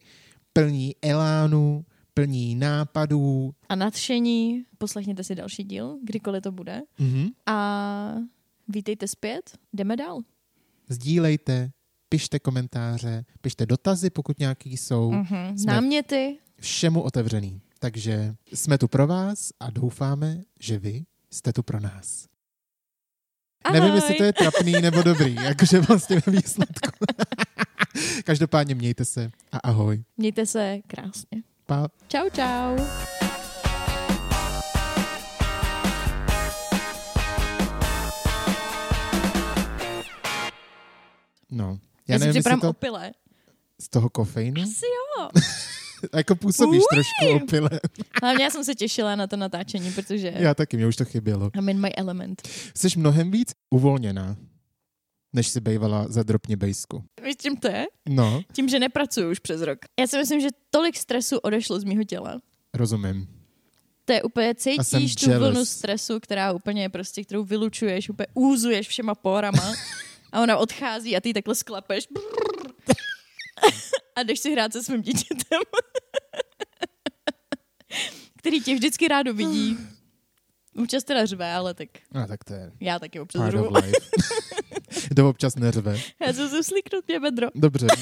Speaker 2: plní elánu, plní nápadů.
Speaker 1: A nadšení, poslechněte si další díl, kdykoliv to bude.
Speaker 2: Mhm.
Speaker 1: A vítejte zpět, jdeme dál.
Speaker 2: Sdílejte, pište komentáře, pište dotazy, pokud nějaký jsou.
Speaker 1: Mhm.
Speaker 2: Jsme
Speaker 1: Náměty,
Speaker 2: všemu otevřený. Takže jsme tu pro vás a doufáme, že vy jste tu pro nás.
Speaker 1: Ahoj.
Speaker 2: Nevím, jestli to je trapný nebo dobrý, [LAUGHS] jakože vlastně ve výsledku. [LAUGHS] Každopádně mějte se a ahoj.
Speaker 1: Mějte se krásně.
Speaker 2: Pa.
Speaker 1: Čau, čau.
Speaker 2: No.
Speaker 1: Já,
Speaker 2: Já
Speaker 1: si
Speaker 2: nevím,
Speaker 1: připravím
Speaker 2: to
Speaker 1: opile.
Speaker 2: z toho kofeinu.
Speaker 1: Asi jo. [LAUGHS]
Speaker 2: Jako působíš
Speaker 1: Uj.
Speaker 2: trošku opile. [LAUGHS]
Speaker 1: Hlavně já jsem se těšila na to natáčení, protože
Speaker 2: Já taky, mě už to chybělo.
Speaker 1: I'm in my element.
Speaker 2: Jsi mnohem víc uvolněná, než si bejvala za dropně bejsku.
Speaker 1: Víš, čím to je?
Speaker 2: No,
Speaker 1: Tím, že nepracuju už přes rok. Já si myslím, že tolik stresu odešlo z mýho těla.
Speaker 2: rozumím.
Speaker 1: To je úplně, cítíš tu
Speaker 2: jealous.
Speaker 1: vlnu stresu, která úplně prostě, kterou vylučuješ, úplně úzuješ všema porama a ona odchází a ty takhle sklepeš. a jdeš si hrát se svým dítětem, který tě vždycky rádo vidí. Občas teda řve, ale tak
Speaker 2: A tak to je
Speaker 1: já taky občas řvu. [LAUGHS] [LAUGHS]
Speaker 2: to občas neřve.
Speaker 1: Já jsem se sliknout mě bedro.
Speaker 2: Dobře. [LAUGHS]